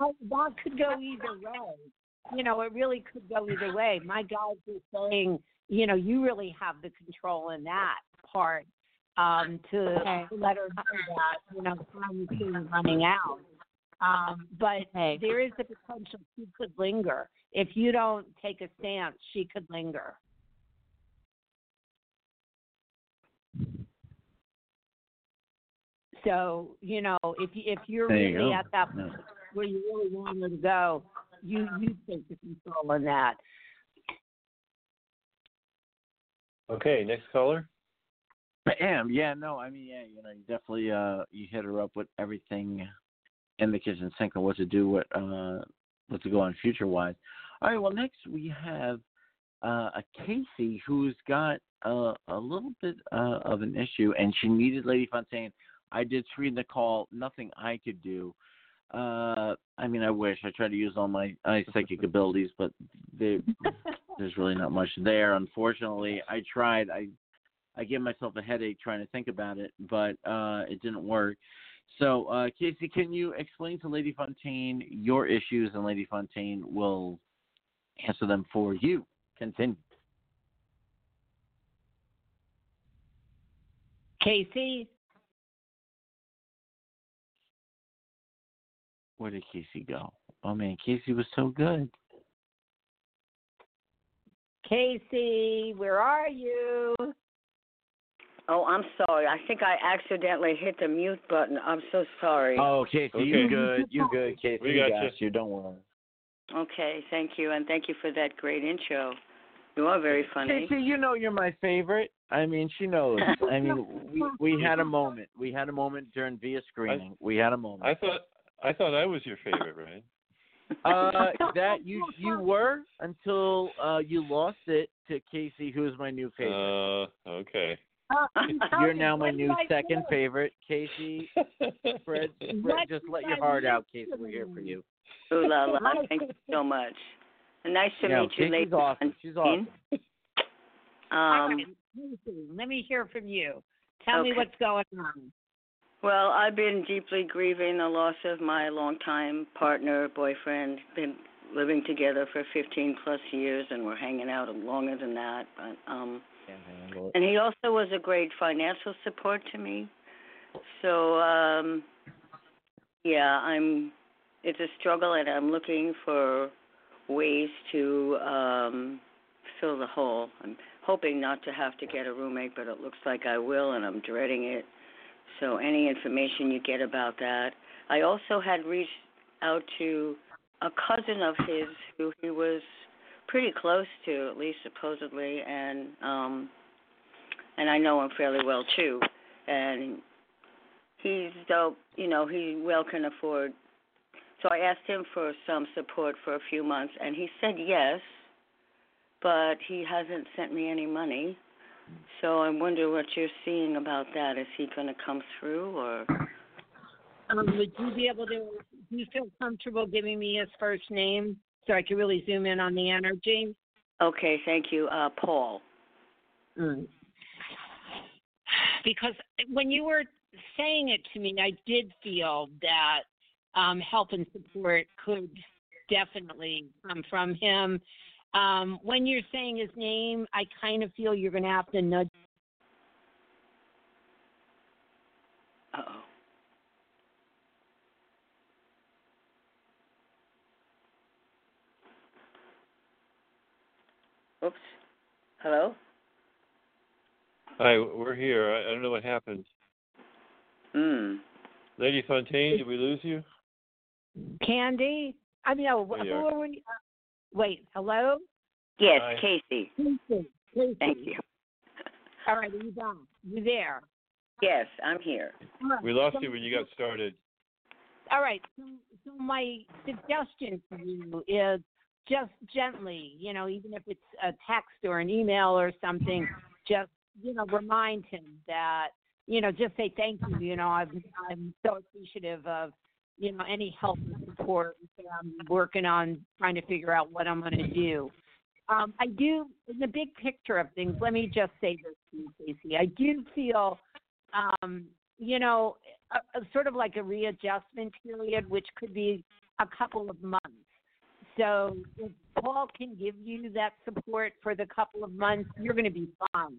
oh, that could go either way. You know, it really could go either way. My guys are saying, you know, you really have the control in that part um, to Okay. let her know that, you know, time is running out. Um, but Okay. there is the potential she could linger. If you don't take a stance, she could linger. So, you know, if you, if you're There you really go. at that Yeah. point where you really want her to go, you you take the control in that. Okay, next caller. I am. Yeah, no, I mean, yeah, you know, you definitely uh you hit her up with everything in the kitchen sink on what to do, what uh what to go on future wise. All right, well next we have uh a Casey who's got uh, a little bit uh, of an issue and she needed Lady Fontaine. I did screen the call, nothing I could do. Uh I mean I wish I tried to use all my uh, psychic abilities, but they, there's really not much there. Unfortunately, I tried. I I gave myself a headache trying to think about it, but uh, it didn't work. So, uh, Casey, can you explain to Lady Fontaine your issues, and Lady Fontaine will answer them for you? Continue. Casey, Where did Casey go? Oh man, Casey was so good. Casey, where are you? Oh, I'm sorry. I think I accidentally hit the mute button. I'm so sorry. Oh, Casey, Okay. you good? You good, Casey? We got got you. Don't worry. Okay, thank you, and thank you for that great intro. You are very funny. Casey, you know you're my favorite. I mean, she knows. I mean, we we had a moment. We had a moment during via screening. We had a moment. I thought I thought I was your favorite, right? Uh, that you you were until uh you lost it to Casey, who is my new favorite. Uh, okay. You're now my new second do? favorite, Casey. Fred, Fred just let your heart out, Casey. We're here for you. Ooh la la! Thank you so much. Nice to Yeah, meet you, Casey's ladies. awesome. She's awesome. Um, let me hear from you. Tell me what's going on. well, I've been deeply grieving the loss of my longtime partner, boyfriend. Been living together for 15 plus years, and we're hanging out longer than that. But um, Can't it. and he also was a great financial support to me. So um yeah, I'm it's a struggle and I'm looking for ways to um fill the hole. I'm hoping not to have to get a roommate, but it looks like I will and I'm dreading it. So any information you get about that. I also had reached out to a cousin of his who he was pretty close to, at least supposedly, and um and I know him fairly well too. And he's though you know, he well can afford so I asked him for some support for a few months and he said yes, but he hasn't sent me any money. So I wonder what you're seeing about that. Is he gonna come through or Um, would you be able to? Do you feel comfortable giving me his first name so I can really zoom in on the energy? Okay, thank you. Uh Paul. Mm. Because when you were saying it to me, I did feel that um, help and support could definitely come from him. Um, when you're saying his name, I kind of feel you're going to have to nudge. Uh oh. Oops. Hello? Hi, we're here. I, I don't know what happened. Hmm. Lady Fontaine, did we lose you? Candy? I mean, oh, There who you are. are we? Wait, hello? Yes, Hi. Casey. Casey. Casey. Thank you. All right, are you back? You there? Yes, I'm here. All right, We lost so- you when you got started. All right. So, so my suggestion for you is just gently, you know, even if it's a text or an email or something, just you know, remind him that you know, just say thank you. You know, I'm I'm so appreciative of you know any help and support. I'm working on trying to figure out what I'm going to do. Um, I do, in the big picture of things. Let me just say this to you, Casey. I do feel, um, you know, a, a sort of like a readjustment period, which could be a couple of months. So if Paul can give you that support for the couple of months, you're going to be fine.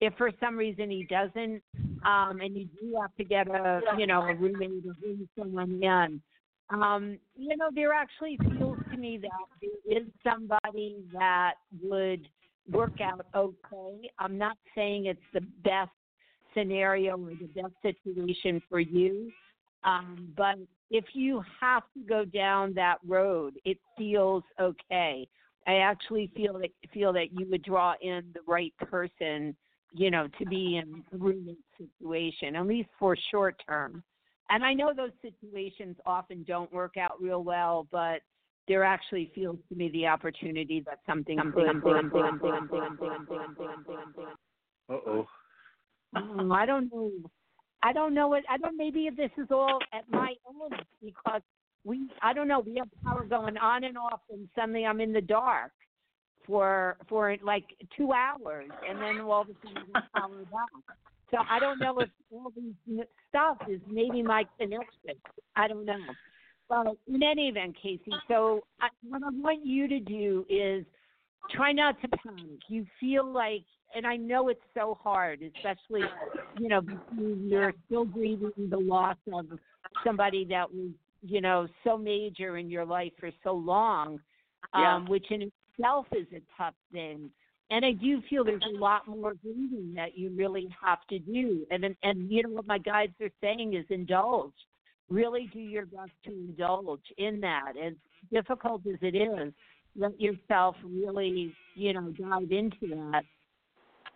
If for some reason he doesn't, um, and you do have to get a, you know, a roommate or bring someone in, um, you know, there actually feels to me that there is somebody that would work out okay. I'm not saying it's the best scenario or the best situation for you, um, but if you have to go down that road, it feels okay. I actually feel that feel that you would draw in the right person, you know, to be in a roommate situation, at least for short term. And I know those situations often don't work out real well, but there actually feels to me the opportunity that something could. Uh oh. I don't know. I don't know what I don't. Maybe if this is all at my end because we. I don't know. We have power going on and off, and suddenly I'm in the dark for for like two hours, and then all of a sudden we power back. So I don't know if all these stuff is maybe my connection. I don't know. But in any event, Casey, so I, what I want you to do is try not to panic. You feel like, and I know it's so hard, especially, you know, you're still grieving the loss of somebody that was, you know, so major in your life for so long, um, which in itself is a tough thing. And I do feel there's a lot more grieving that you really have to do. And and, and you know what my guides are saying is indulge. Really do your best to indulge in that. As difficult as it is, let yourself really, you know, dive into that.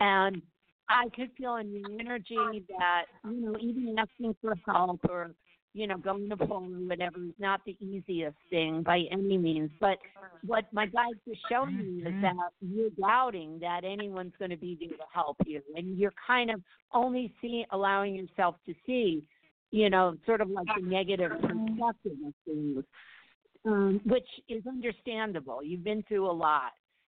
And I could feel in your energy that, you know, even asking for help or, you know, going to Paul or whatever is not the easiest thing by any means. But what my guides are showing me is that you're doubting that anyone's going to be there to help you. And you're kind of only see, allowing yourself to see, you know, sort of like the negative perspective of things um, which is understandable. You've been through a lot,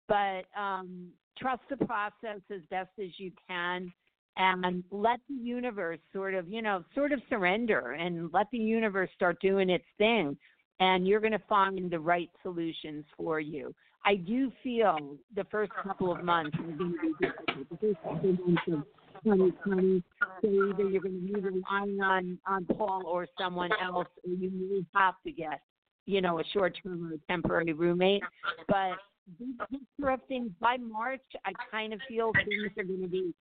but um, trust the process as best as you can, and let the universe sort of, you know, sort of surrender and let the universe start doing its thing, and you're going to find the right solutions for you. I do feel the first couple of months to be difficult. The first couple of months of 2020, so either you're going to be relying on on Paul or someone else, or you may have to get you know, a short term or temporary roommate. But big picture of things by March, I kind of feel things are going to be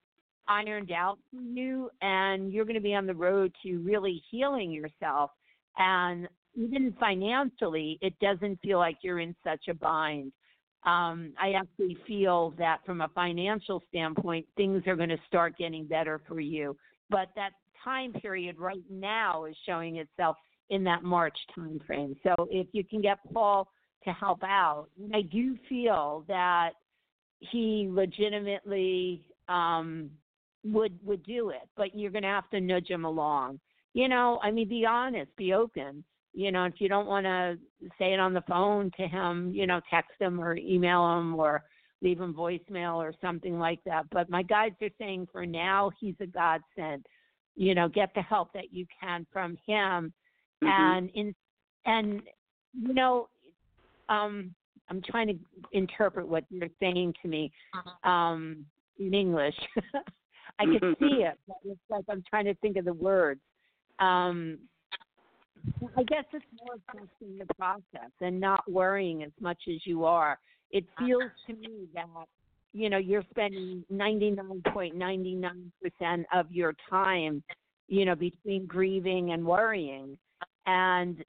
ironed out for you, and you're going to be on the road to really healing yourself. And even financially, it doesn't feel like you're in such a bind. Um, I actually feel that from a financial standpoint, things are going to start getting better for you. But that time period right now is showing itself in that March time frame. So if you can get Paul to help out, I do feel that he legitimately um would would do it, but you're going to have to nudge him along. You know, I mean, be honest, be open. You know, if you don't want to say it on the phone to him, you know, text him or email him or leave him voicemail or something like that. But my guides are saying for now, he's a godsend. You know, get the help that you can from him Mhm. and in and you know um i'm trying to interpret what you're saying to me um in english i can see it but it's like i'm trying to think of the words. Um i guess it's more trusting the process and not worrying as much as you are. It feels to me that you know you're spending 99.99% of your time you know between grieving and worrying. And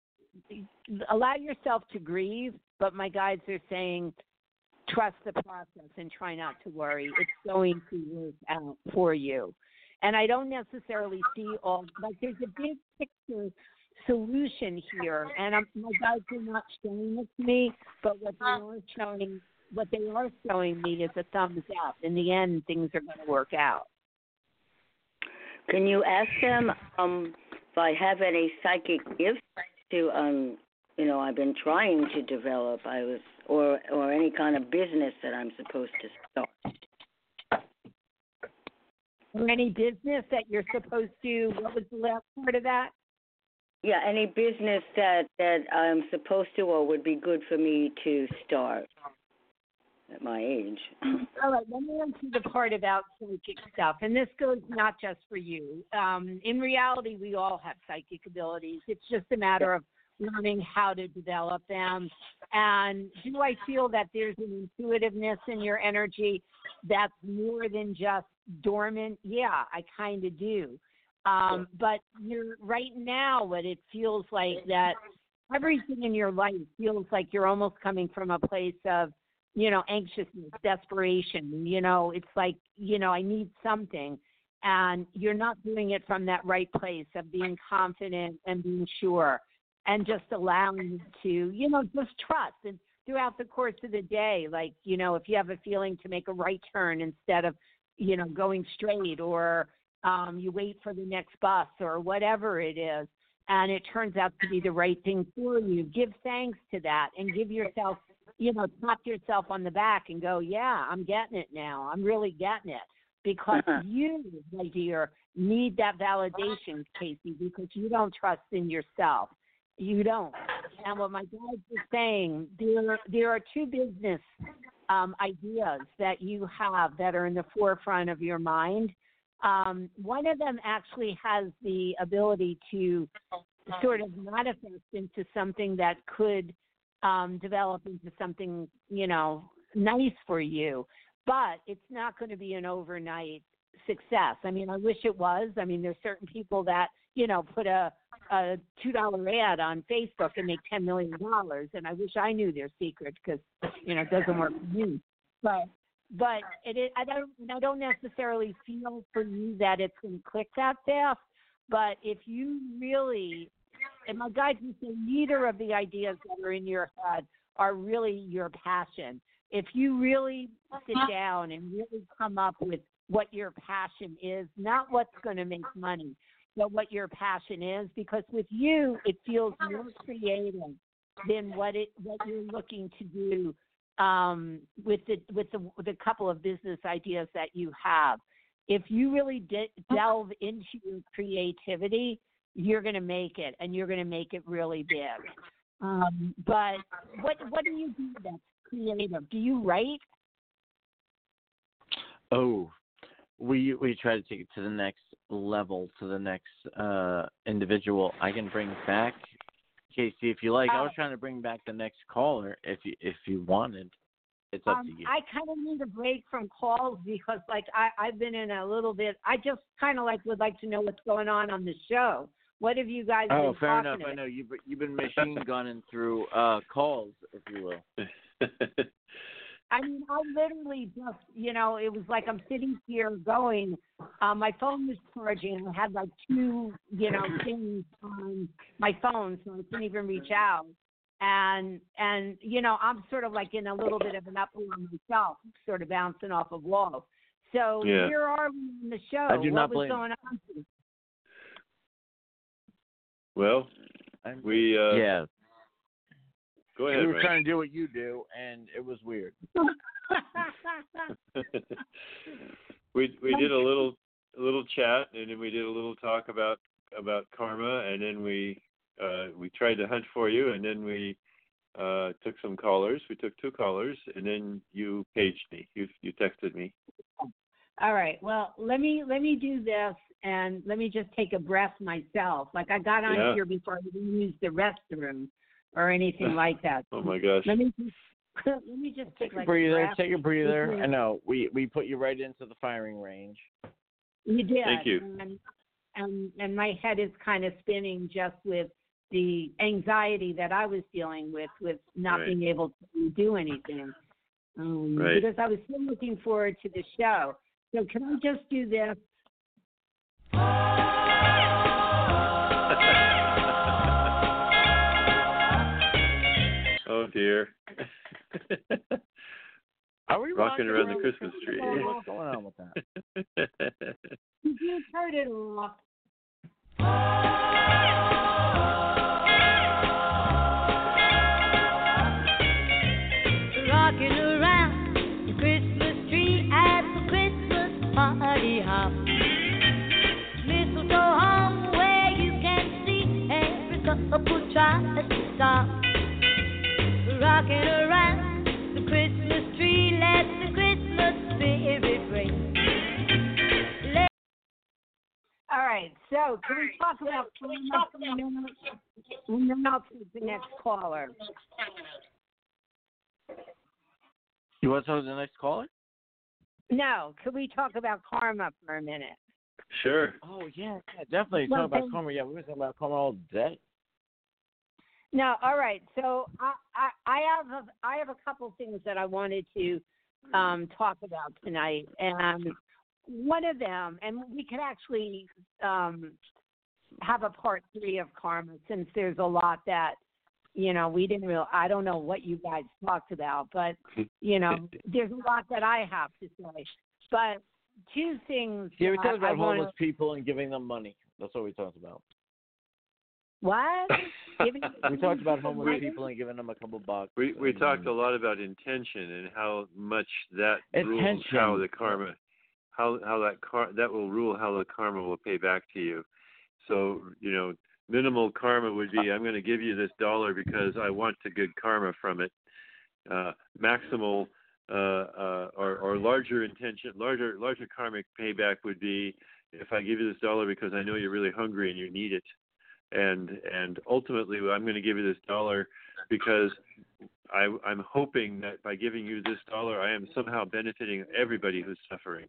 allow yourself to grieve but my guides are saying trust the process and try not to worry. It's going to work out for you. And I don't necessarily see all like there's a big picture solution here, and I'm, my guides are not showing to me, but what they are showing, what they are showing me is a thumbs up. In the end, things are going to work out. Can you ask them um, if I have any psychic gifts to um, you know, I've been trying to develop. I was or or any kind of business that I'm supposed to start. Or any business that you're supposed to. What was the last part of that? Yeah, any business that that I'm supposed to or would be good for me to start at my age. All right, let me answer the part about psychic stuff, and this goes not just for you. Um, in reality, we all have psychic abilities. It's just a matter of learning how to develop them. And do I feel that there's an intuitiveness in your energy that's more than just dormant? Yeah, I kind of do. Um, but you're right now, what it feels like that everything in your life feels like you're almost coming from a place of, you know, anxiousness, desperation. You know, it's like, you know, I need something. And you're not doing it from that right place of being confident and being sure and just allowing you to, you know, just trust and throughout the course of the day, like, you know, if you have a feeling to make a right turn instead of, you know, going straight or um, you wait for the next bus or whatever it is, and it turns out to be the right thing for you, give thanks to that and give yourself, you know, tap yourself on the back and go, yeah, I'm getting it now. I'm really getting it. Because you, my dear, need that validation, Casey, because you don't trust in yourself. You don't. And what my dad was saying, there there are two business um, ideas that you have that are in the forefront of your mind. Um, one of them actually has the ability to sort of manifest into something that could um, develop into something, you know, nice for you. But it's not going to be an overnight success. I mean, I wish it was. I mean, there's certain people that you know put a a two dollar ad on Facebook and make ten million dollars, and I wish I knew their secret because you know it doesn't work for me. But but it is, I don't I don't necessarily feel for you that it's going to click that fast. But if you really, and my guides would say neither of the ideas that are in your head are really your passion. If you really sit down and really come up with what your passion is, not what's going to make money, but what your passion is because with you it feels more creative than what it what you're looking to do um, with the with the the couple of business ideas that you have. If you really de- delve into your creativity, you're going to make it, and you're going to make it really big. Um, but what what do you do that's creative? Do you write? Oh, we we try to take it to the next level, to the next uh individual. I can bring back Casey if you like. I was trying to bring back the next caller if you if you wanted. It's up um, to you. I kind of need a break from calls because, like, I I've been in a little bit. I just kind of like would like to know what's going on on the show. What have you guys Oh, been fair talking enough. about? I know you've you've been machine gunning through uh calls, if you will. I mean, I literally just, you know, it was like I'm sitting here going, um, my phone was charging. And I had like two, you know, things on my phone, so I couldn't even reach out. And and you know, I'm sort of like in a little bit of an uproar myself, sort of bouncing off of walls. So Yeah. here are we in the show. I do what not was blame going on? Well, we uh, yeah. Go we were Ryan. trying to do what you do, and it was weird. we we did a little a little chat and then we did a little talk about about karma and then we uh we tried to hunt for you and then we uh took some callers we took two callers and then you paged me you you texted me All right. Well, let me let me do this and let me just take a breath myself. Like I got on Yeah. here before I even used the restroom or anything like that. oh my gosh Let me just let me just take Take a like breather. breath. Take a breather. I know we we put you right into the firing range. You did. Thank you. And, and and my head is kind of spinning just with the anxiety that I was dealing with with not Right. being able to do anything. um, Right. because I was still looking forward to the show. So can I just do this? Dear. Are we Rocking around the Christmas tree. What's going on with that? Did you turn it off? Rocking around the Christmas tree at the Christmas party hop. Mistletoe hung where you can see every couple tries to stop. All right. So can we talk about and then I'll take the next caller. You want to talk to the next caller? No, could we talk about karma for a minute? sure. Oh yeah, yeah, definitely. Well, Talk about karma. Yeah, we were talking about karma all day. No, all right. So I, I, I have a, I have a couple things that I wanted to um, talk about tonight, and one of them, and we could actually um, have a part three of karma since there's a lot that you know we didn't real. I don't know what you guys talked about, but you know there's a lot that I have to say. But two things. Yeah, we I- talked I about wanna- homeless people and giving them money. That's what we talked about. What? Giving- We talked about homeless Money? people and giving them a couple bucks. We we and, talked a lot about intention and how much that rules how the karma how how that car that will rule how the karma will pay back to you. So, you know, minimal karma would be I'm going to give you this dollar because I want the good karma from it. Uh maximal uh uh or or larger intention larger larger karmic payback would be if I give you this dollar because I know you're really hungry and you need it. And and ultimately I'm going to give you this dollar because I, I'm hoping that by giving you this dollar, I am somehow benefiting everybody who's suffering.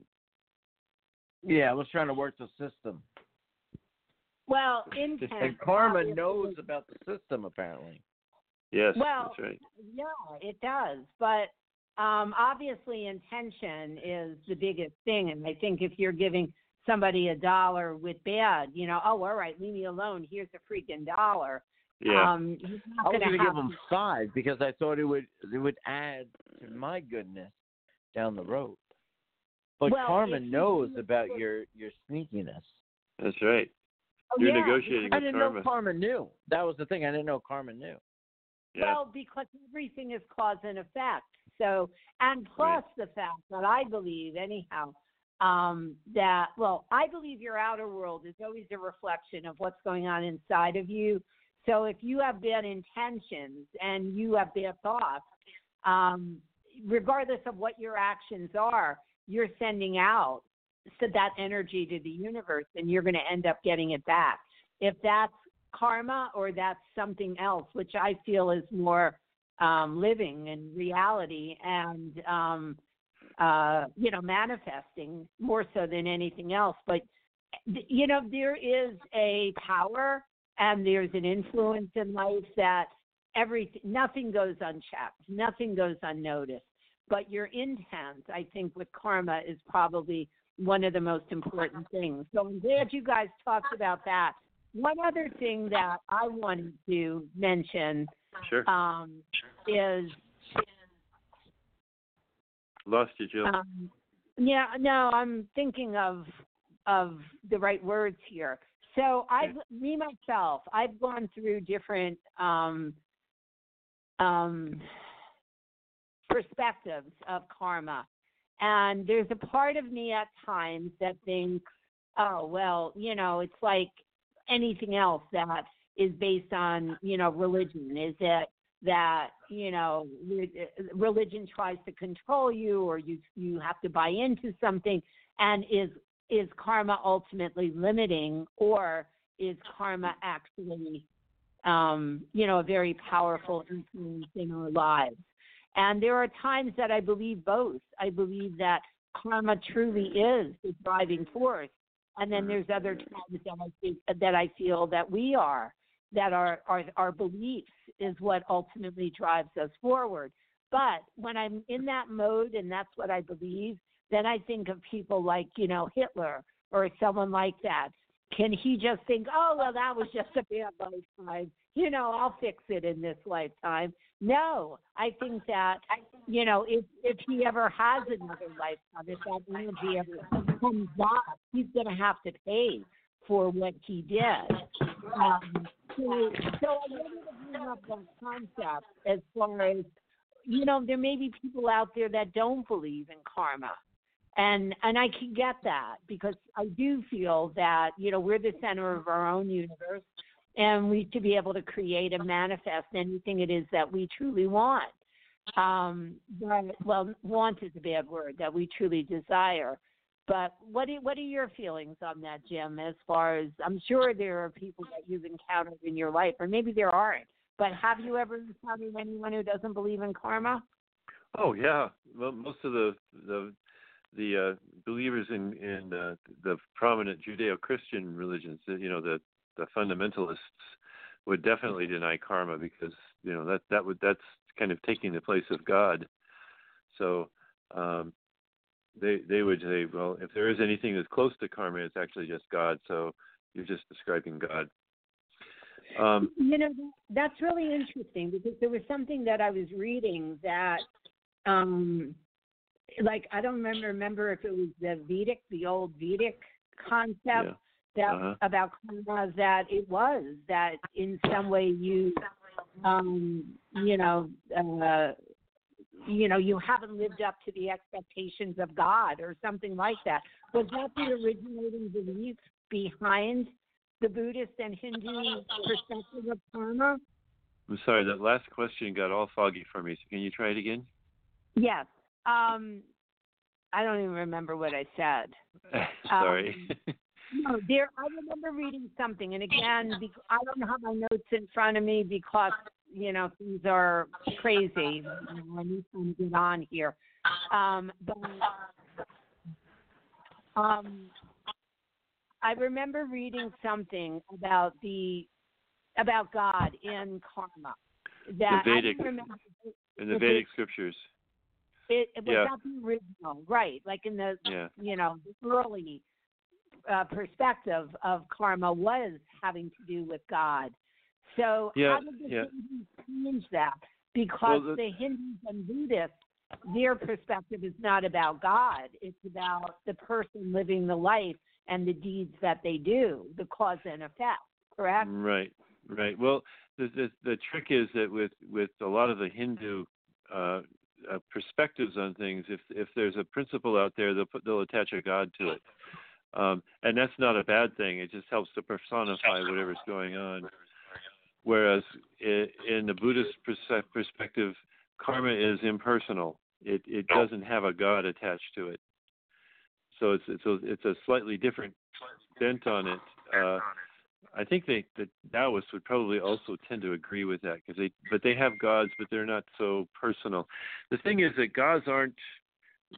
Yeah, I was trying to work the system. well, intent. And karma obviously- knows about the system apparently. Yes, Well, that's right. Yeah, it does. But um, obviously, intention is the biggest thing. And I think if you're giving somebody a dollar with bad, you know, oh, all right, leave me alone. Here's a freaking dollar. Yeah. Um, I not was gonna going to have give him five because I thought it would it would add to my goodness down the road. But Well, karma knows do about your your sneakiness. that's right. Oh, You're yeah, negotiating I with didn't karma. know karma knew. That was the thing. I didn't know karma knew. yeah. Well, because everything is cause and effect. So, and plus the fact that I believe, anyhow, um, that, well, I believe your outer world is always a reflection of what's going on inside of you. So if you have bad intentions and you have bad thoughts, um, regardless of what your actions are, you're sending out so that energy to the universe and you're going to end up getting it back. If that's karma or that's something else, which I feel is more um, living and reality and um, uh, you know manifesting more so than anything else. But you know there is a power and there's an influence in life that everything nothing goes unchecked, nothing goes unnoticed. But your intent, I think, with karma is probably one of the most important things. So I'm glad you guys talked about that. One other thing that I wanted to mention Sure. um, is Lost you, Jill. um, yeah, no, I'm thinking of of the right words here. So I've me myself, I've gone through different um, um, perspectives of karma, and there's a part of me at times that thinks, oh well, you know, it's like anything else that is based on you know religion. Is it that you know religion tries to control you or you you have to buy into something and is is karma ultimately limiting or is karma actually um you know a very powerful influence in our lives? And there are times that i believe both. I believe that karma truly is the driving force. And then there's other times that i think that i feel that we are that our, our our beliefs is what ultimately drives us forward. But when I'm in that mode and that's what I believe, then I think of people like, you know, Hitler or someone like that. Can he just think, oh, well, that was just a bad lifetime? You know, I'll fix it in this lifetime. No, I think that, you know, if if he ever has another lifetime, if that energy ever comes up, he's going to have to pay for what he did. Um, so, I wanted to bring up that concept as far as, you know, there may be people out there that don't believe in karma. And and I can get that because I do feel that, you know, we're the center of our own universe and we to be able to create and manifest anything it is that we truly want. Um, but, well, want is a bad word that we truly desire. But what do, what are your feelings on that, Jim? As far as I'm sure there are people that you've encountered in your life, or maybe there aren't. But have you ever encountered anyone who doesn't believe in karma? Oh yeah, well, most of the the the uh, believers in in uh, the prominent Judeo-Christian religions, you know, the the fundamentalists would definitely deny karma because you know that that would that's kind of taking the place of God. So um, they they would say, well, if there is anything that's close to karma, it's actually just God. So you're just describing God. Um, you know, that's really interesting because there was something that I was reading that, um, like, I don't remember remember if it was the Vedic, the old Vedic concept yeah. that Uh-huh. about karma that it was that in some way you, um, you know, uh, you know, you haven't lived up to the expectations of God or something like that. Was that the originating belief behind the Buddhist and Hindu perspective of karma? I'm sorry, that last question got all foggy for me. So can you try it again? Yes. Um, I don't even remember what I said. sorry. No, there. I remember reading something, and again, I don't have my notes in front of me because you know things are crazy. You I need to get on here, um, but um, I remember reading something about the about God in karma. That The Vedic- remember. in the the Vedic scriptures. It, it was Yeah. not the original, right? Like in the Yeah. you know the early uh, perspective of karma was having to do with God. So Yeah, how did the yeah. Hindus change that? Because Well, the- the Hindus and Buddhists, their perspective is not about God; it's about the person living the life and the deeds that they do, the cause and effect. Correct? Right, right. Well, the the, the trick is that with with a lot of the Hindu uh, uh, perspectives on things, if if there's a principle out there, they'll put they'll attach a god to it, um, and that's not a bad thing. It just helps to personify whatever's going on. Whereas in the Buddhist perspective, karma is impersonal. It it doesn't have a god attached to it. So it's it's a, it's a slightly different bent on it. Uh, I think they the Taoists would probably also tend to agree with that because they but they have gods but they're not so personal. The thing is that gods aren't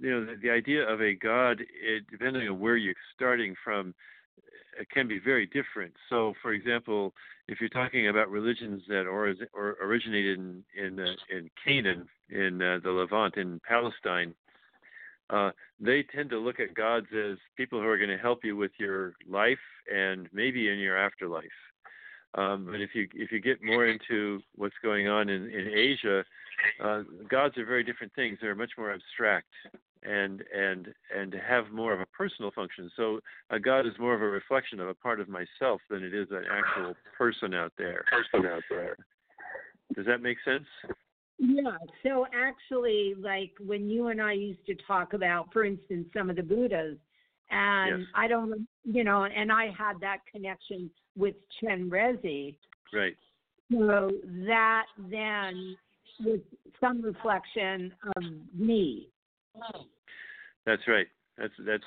you know the, the idea of a god it, depending on where you're starting from can be very different. So for example, if you're talking about religions that or, or originated in in, uh, in Canaan in uh, the Levant in Palestine uh, they tend to look at gods as people who are going to help you with your life and maybe in your afterlife. Um, but if you if you get more into what's going on in, in Asia, uh, gods are very different things. They're much more abstract and and and have more of a personal function. So a god is more of a reflection of a part of myself than it is an actual person out there. Person out there. Does that make sense? Yeah. So actually, like when you and I used to talk about, for instance, some of the Buddhas, and Yes. I don't, you know, and I had that connection with Chenrezig. Right. So that then was some reflection of me. That's right. That's that's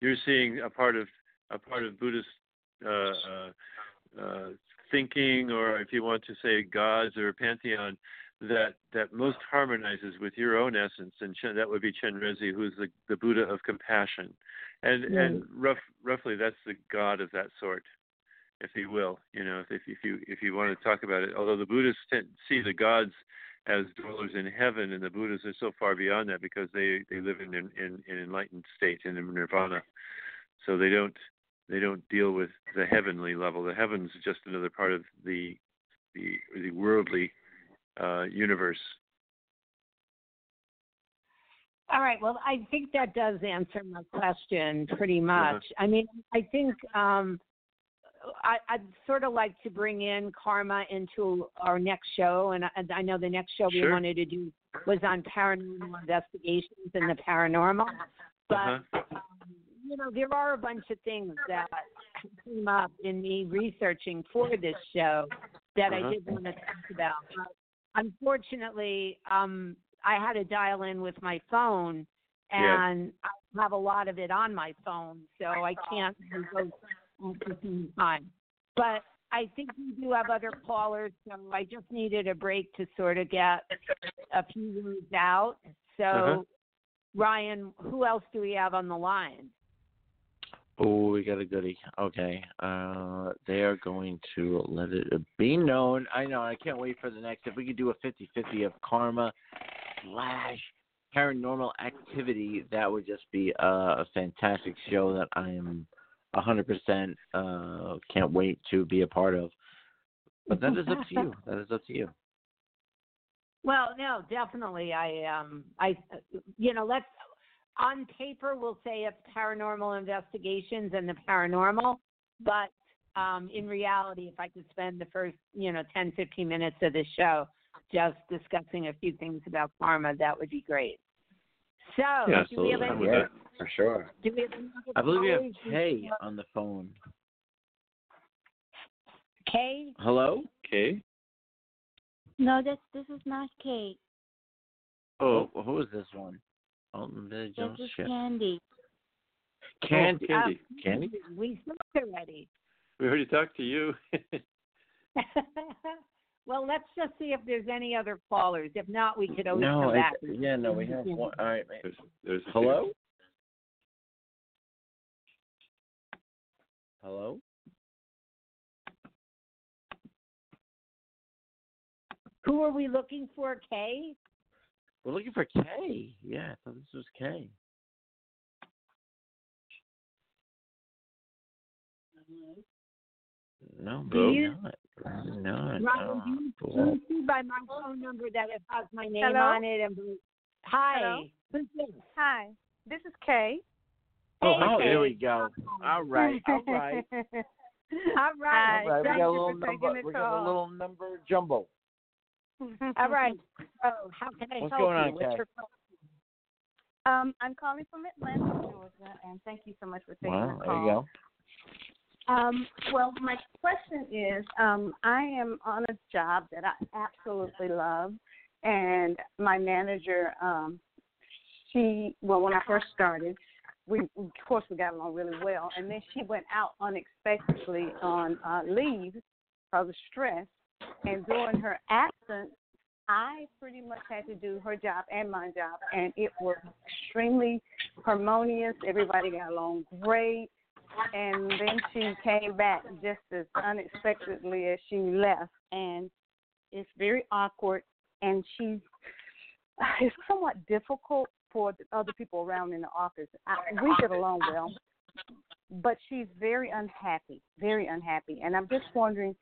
you're seeing a part of a part of Buddhist uh, uh, uh, thinking, or if you want to say gods or pantheon, that that most harmonizes with your own essence, and Chen, that would be Chenrezig, who's the the Buddha of compassion, and and rough, roughly that's the god of that sort, if you will. You know, if if you if you want to talk about it, although the Buddhists tend, see the gods as dwellers in heaven, and the Buddhas are so far beyond that because they they live in in, in an enlightened state in nirvana, so they don't they don't deal with the heavenly level. The heavens is just another part of the the the worldly uh, universe. All right. Well, I think that does answer my question pretty much. I mean, I think um, I, I'd sort of like to bring in karma into our next show, and I, I know the next show we wanted to do was on paranormal investigations and the paranormal. But Uh-huh. um, you know, there are a bunch of things that came up in me researching for this show that Uh-huh. I did want to talk about. But unfortunately, um, I had to dial in with my phone, Yeah. and I have a lot of it on my phone, so I can't go at the time. But I think we do have other callers, so I just needed a break to sort of get a few words out. So, Uh-huh. Ryan, who else do we have on the line? Oh, we got a goodie. Okay. Uh, they are going to let it be known. I know. I can't wait for the next. If we could do a 50-50 of karma slash paranormal activity, that would just be a, a fantastic show that I am a 100% uh, can't wait to be a part of. But that is up to you. That is up to you. Well, no, definitely. I um I you know, let's on paper we'll say it's paranormal investigations and the paranormal, but um in reality if I could spend the first, you know, 10 15 minutes of the show just discussing a few things about karma, that would be great. So, Yeah, do we have absolutely. any, I'm with Yeah, for sure. do we have I believe we have? Kay on the phone. Kay? Hello? Kay? No, this this is not Kay. Oh, oh. who is this one? Oh, the This Jones is ship. Candy. Candy. Oh, Candy. Oh, Candy? We spoke already. We already talked to you. well, let's just see if there's any other callers. If not, we could always No, come back. it's, yeah, no, we have one. All right, man. there's, there's a Hello? Hello? Who are we looking for, Kay? We're looking for Kay. Yeah, I thought this was Kay. No, Do maybe not. Maybe not. Ryan, do you, do you see by my phone number that it has my name Hello? on it? And hi, Hello? this? Hi, this is Kay. Oh, Hey, oh, Kay. there we go. All right, all right. All Hi, right, All right, we thank got a you little for taking number. the We got a little number jumbo. all right. Oh, how can I What's help going you? on, What's Kay? your question? Um, I'm calling from Atlanta, Georgia, and thank you so much for taking Wow, the there you go. Um, well, my question is, um, I am on a job that I absolutely love, and my manager, um, she, well, when I first started, we, of course, we got along really well, and then she went out unexpectedly on uh, leave because of stress, and during her absence, I pretty much had to do her job and my job, and it was extremely harmonious. Everybody got along great and then she came back just as unexpectedly as she left. And it's very awkward. And she's it's somewhat difficult for the other people around in the office. I, we get along well but she's very unhappy very unhappy. And i'm just wondering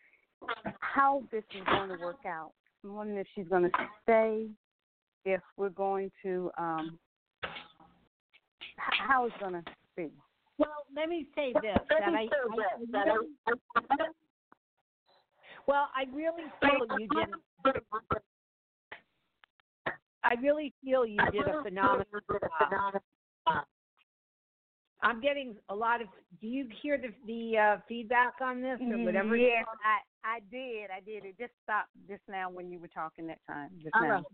how this is going to work out. I'm wondering if she's going to stay if we're going to um how it's going to be Well, let me say this that I, I, I really, well, I really feel you did. I really feel you did a phenomenal job. I'm getting a lot of. Do you hear the the uh, feedback on this or whatever? Yes, I I did. I did. It just stopped just now when you were talking that time. Just All now. right.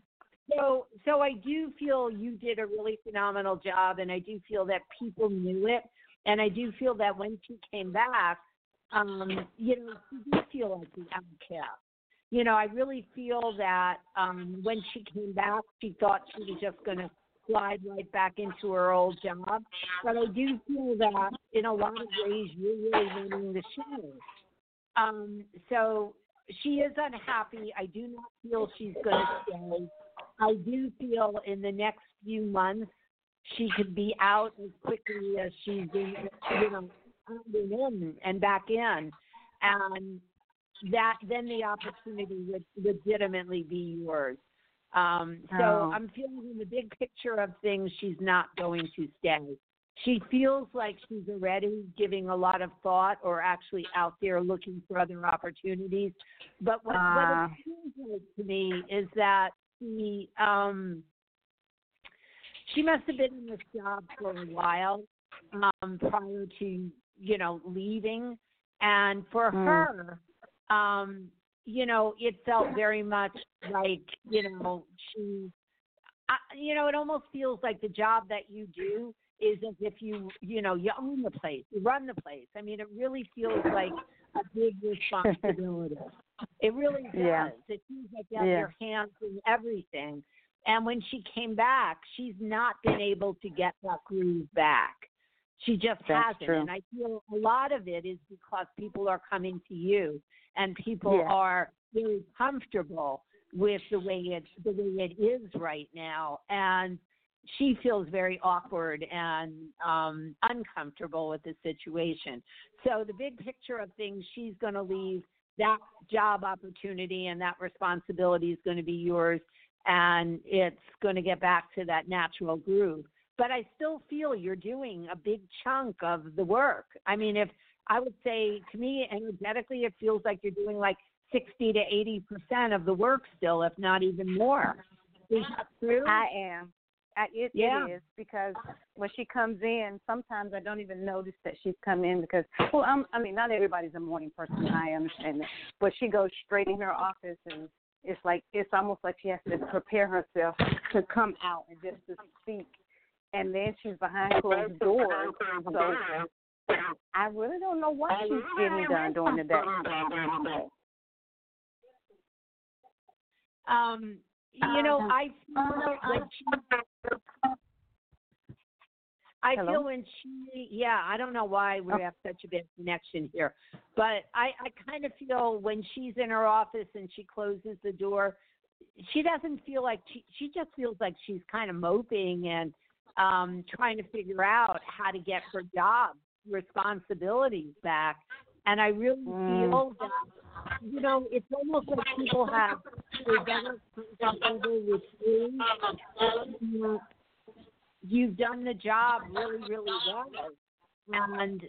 So, so I do feel you did a really phenomenal job, and I do feel that people knew it, and I do feel that when she came back, um, you know, she did feel like the outcast. You know, I really feel that um, when she came back, she thought she was just going to slide right back into her old job. But I do feel that in a lot of ways, you're really running the show. Um, so she is unhappy. I do not feel she's going to stay. I do feel in the next few months she could be out as quickly as she's in, you know, been in and back in, and that then the opportunity would legitimately be yours. Um, so Oh. I'm feeling in the big picture of things, she's not going to stay. She feels like she's already giving a lot of thought or actually out there looking for other opportunities. But what, Ah. what it seems like to me is that she um, she must have been in this job for a while um, prior to you know leaving, and for Mm. her, um, you know, it felt very much like you know she, I, you know, it almost feels like the job that you do is as if you you know you own the place, you run the place. I mean, it really feels like a big responsibility. It really does. Yeah. It seems like you have Yeah. your hands in everything. And when she came back, she's not been able to get that groove back. She just That's hasn't. true. And I feel a lot of it is because people are coming to you and people Yeah. are very comfortable with the way it the way it is right now. And she feels very awkward and um uncomfortable with the situation. So the big picture of things, she's going to leave that job opportunity and that responsibility is going to be yours and it's going to get back to that natural groove. But I still feel you're doing a big chunk of the work. I mean, if I would say to me energetically, it feels like you're doing like 60 to 80 percent of the work still, if not even more. Is that true? I am. I, it, Yeah. it is because when she comes in, sometimes I don't even notice that she's come in because, well, I'm, I mean, not everybody's a morning person. I understand that, but she goes straight in her office and it's like it's almost like she has to prepare herself to come out and just to speak, and then she's behind closed doors. So I really don't know what she's getting done during the day. Um, you know, I feel when she, I Hello? feel when she, yeah, I don't know why we Oh. have such a bad connection here, but I, I kind of feel when she's in her office and she closes the door, she doesn't feel like she, she just feels like she's kind of moping and um trying to figure out how to get her job responsibilities back. And I really Mm. feel that you know, it's almost like people have a better with. You've done the job really, really well, and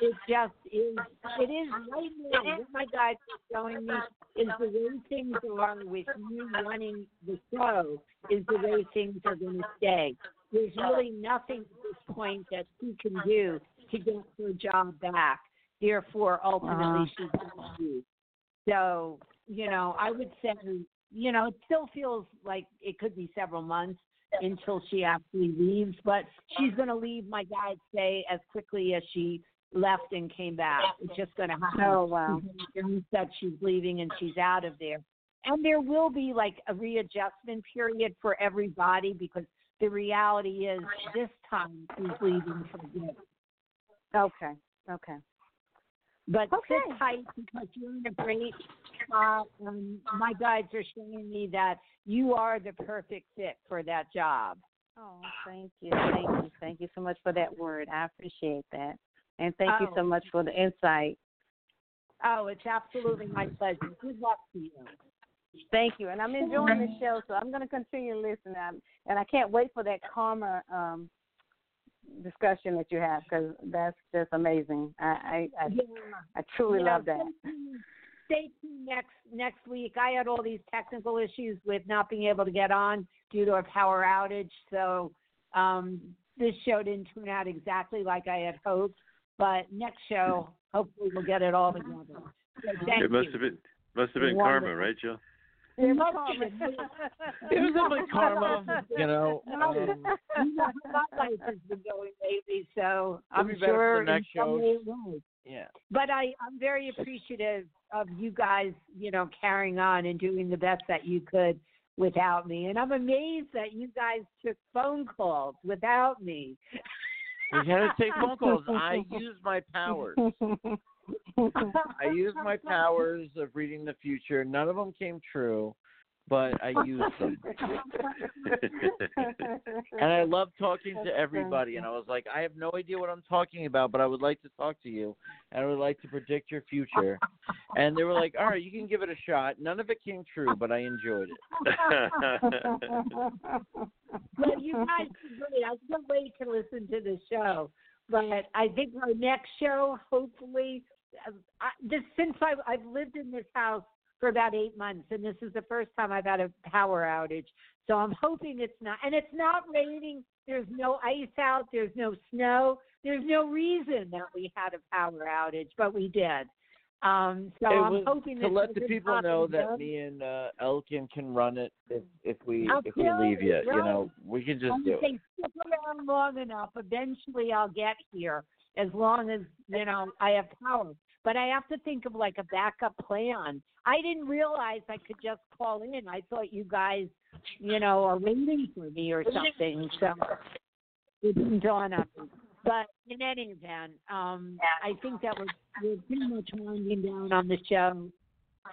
it just is. It is right now. What my guys are showing me is the way things are with you running the show is the way things are going to stay. There's really nothing at this point that she can do to get her job back. Therefore, ultimately, Uh. she's going to leave. So, you know, I would say, you know, it still feels like it could be several months until she actually leaves, but she's going to leave, my guides say, as quickly as she left and came back. It's just going to happen. Oh wow. That she's leaving and she's out of there. And there will be like a readjustment period for everybody because the reality is this time she's leaving for good. Okay. Okay. But Okay. sit tight because you're in a great spot. And my guides are showing me that you are the perfect fit for that job. Oh, thank you, thank you, thank you so much for that word. I appreciate that, and thank you Oh. so much for the insight. Oh, it's absolutely my pleasure. Good luck to you. Thank you, and I'm enjoying the show, so I'm going to continue listening, I'm, and I can't wait for that karma um, discussion that you have because that's just amazing. I I, I, Yeah. I truly Yeah, love that. Stay tuned, stay tuned next next week. I had all these technical issues with not being able to get on due to a power outage, so um, this show didn't turn out exactly like I had hoped. But next show, hopefully, we'll get it all together. So thank it must you. have been must have been Wonderful. karma, right, Joe? It must have been. It was in my karma, you know. No, Um, you know my life has been going lately, so It'll I'm be sure the next in some shows. way yeah. But I, I'm very appreciative of you guys, you know, carrying on and doing the best that you could without me. And I'm amazed that you guys took phone calls without me. We had to take phone calls. I used my powers. I used my powers of reading the future. None of them came true, but I used them. and I love talking to everybody. And I was like, I have no idea what I'm talking about, but I would like to talk to you, and I would like to predict your future. And they were like, All right, you can give it a shot. None of it came true, but I enjoyed it. well, you guys are great. I can't wait to listen to the show. But I think our next show, hopefully, I, this since I, I've lived in this house for about eight months, and this is the first time I've had a power outage. So I'm hoping it's not, and it's not raining. There's no ice out. There's no snow. There's no reason that we had a power outage, but we did. Um, so it I'm was hoping to let the people know that me and uh, Elkin can run it if if we I'll if we leave you, you. You know, we can just I'm do just it. saying, stick around long enough. Eventually, I'll get here as long as you know I have power. But I have to think of like a backup plan. I didn't realize I could just call in. I thought you guys, you know, are waiting for me or something. So it didn't dawn on me. But in any event, um, I think that we're, we're pretty much winding down on the show.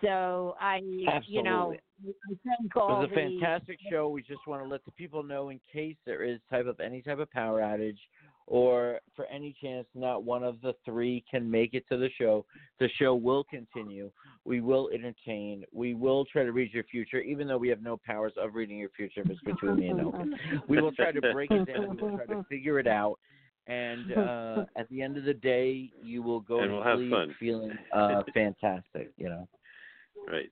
So I, you know, I thank It all was a the fantastic show. We just want to let the people know in case there is type of any type of power outage or for any chance not one of the three can make it to the show, the show will continue. We will entertain. We will try to read your future, even though we have no powers of reading your future if it's between me and Elkin. We will try to break it down. We'll try to figure it out. And uh, at the end of the day, you will go And to we'll have sleep fun. feeling uh, fantastic. You know. Right.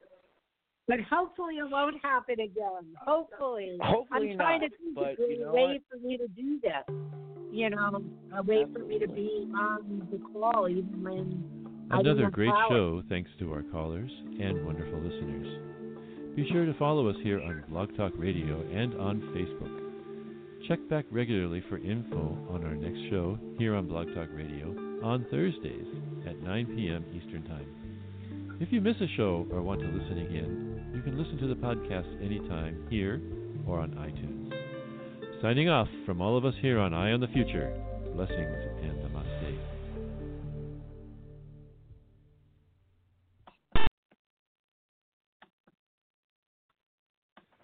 But hopefully it won't happen again. Hopefully. Hopefully I'm trying not, to think but of a you know way what? for me to do this. You know, a way for me to be on the call even when Another great show thanks to our callers and wonderful listeners. Be sure to follow us here on Blog Talk Radio and on Facebook. Check back regularly for info on our next show here on Blog Talk Radio on Thursdays at 9 p.m. Eastern Time. If you miss a show or want to listen again, you can listen to the podcast anytime here or on iTunes. Signing off from all of us here on Eye on the Future. Blessings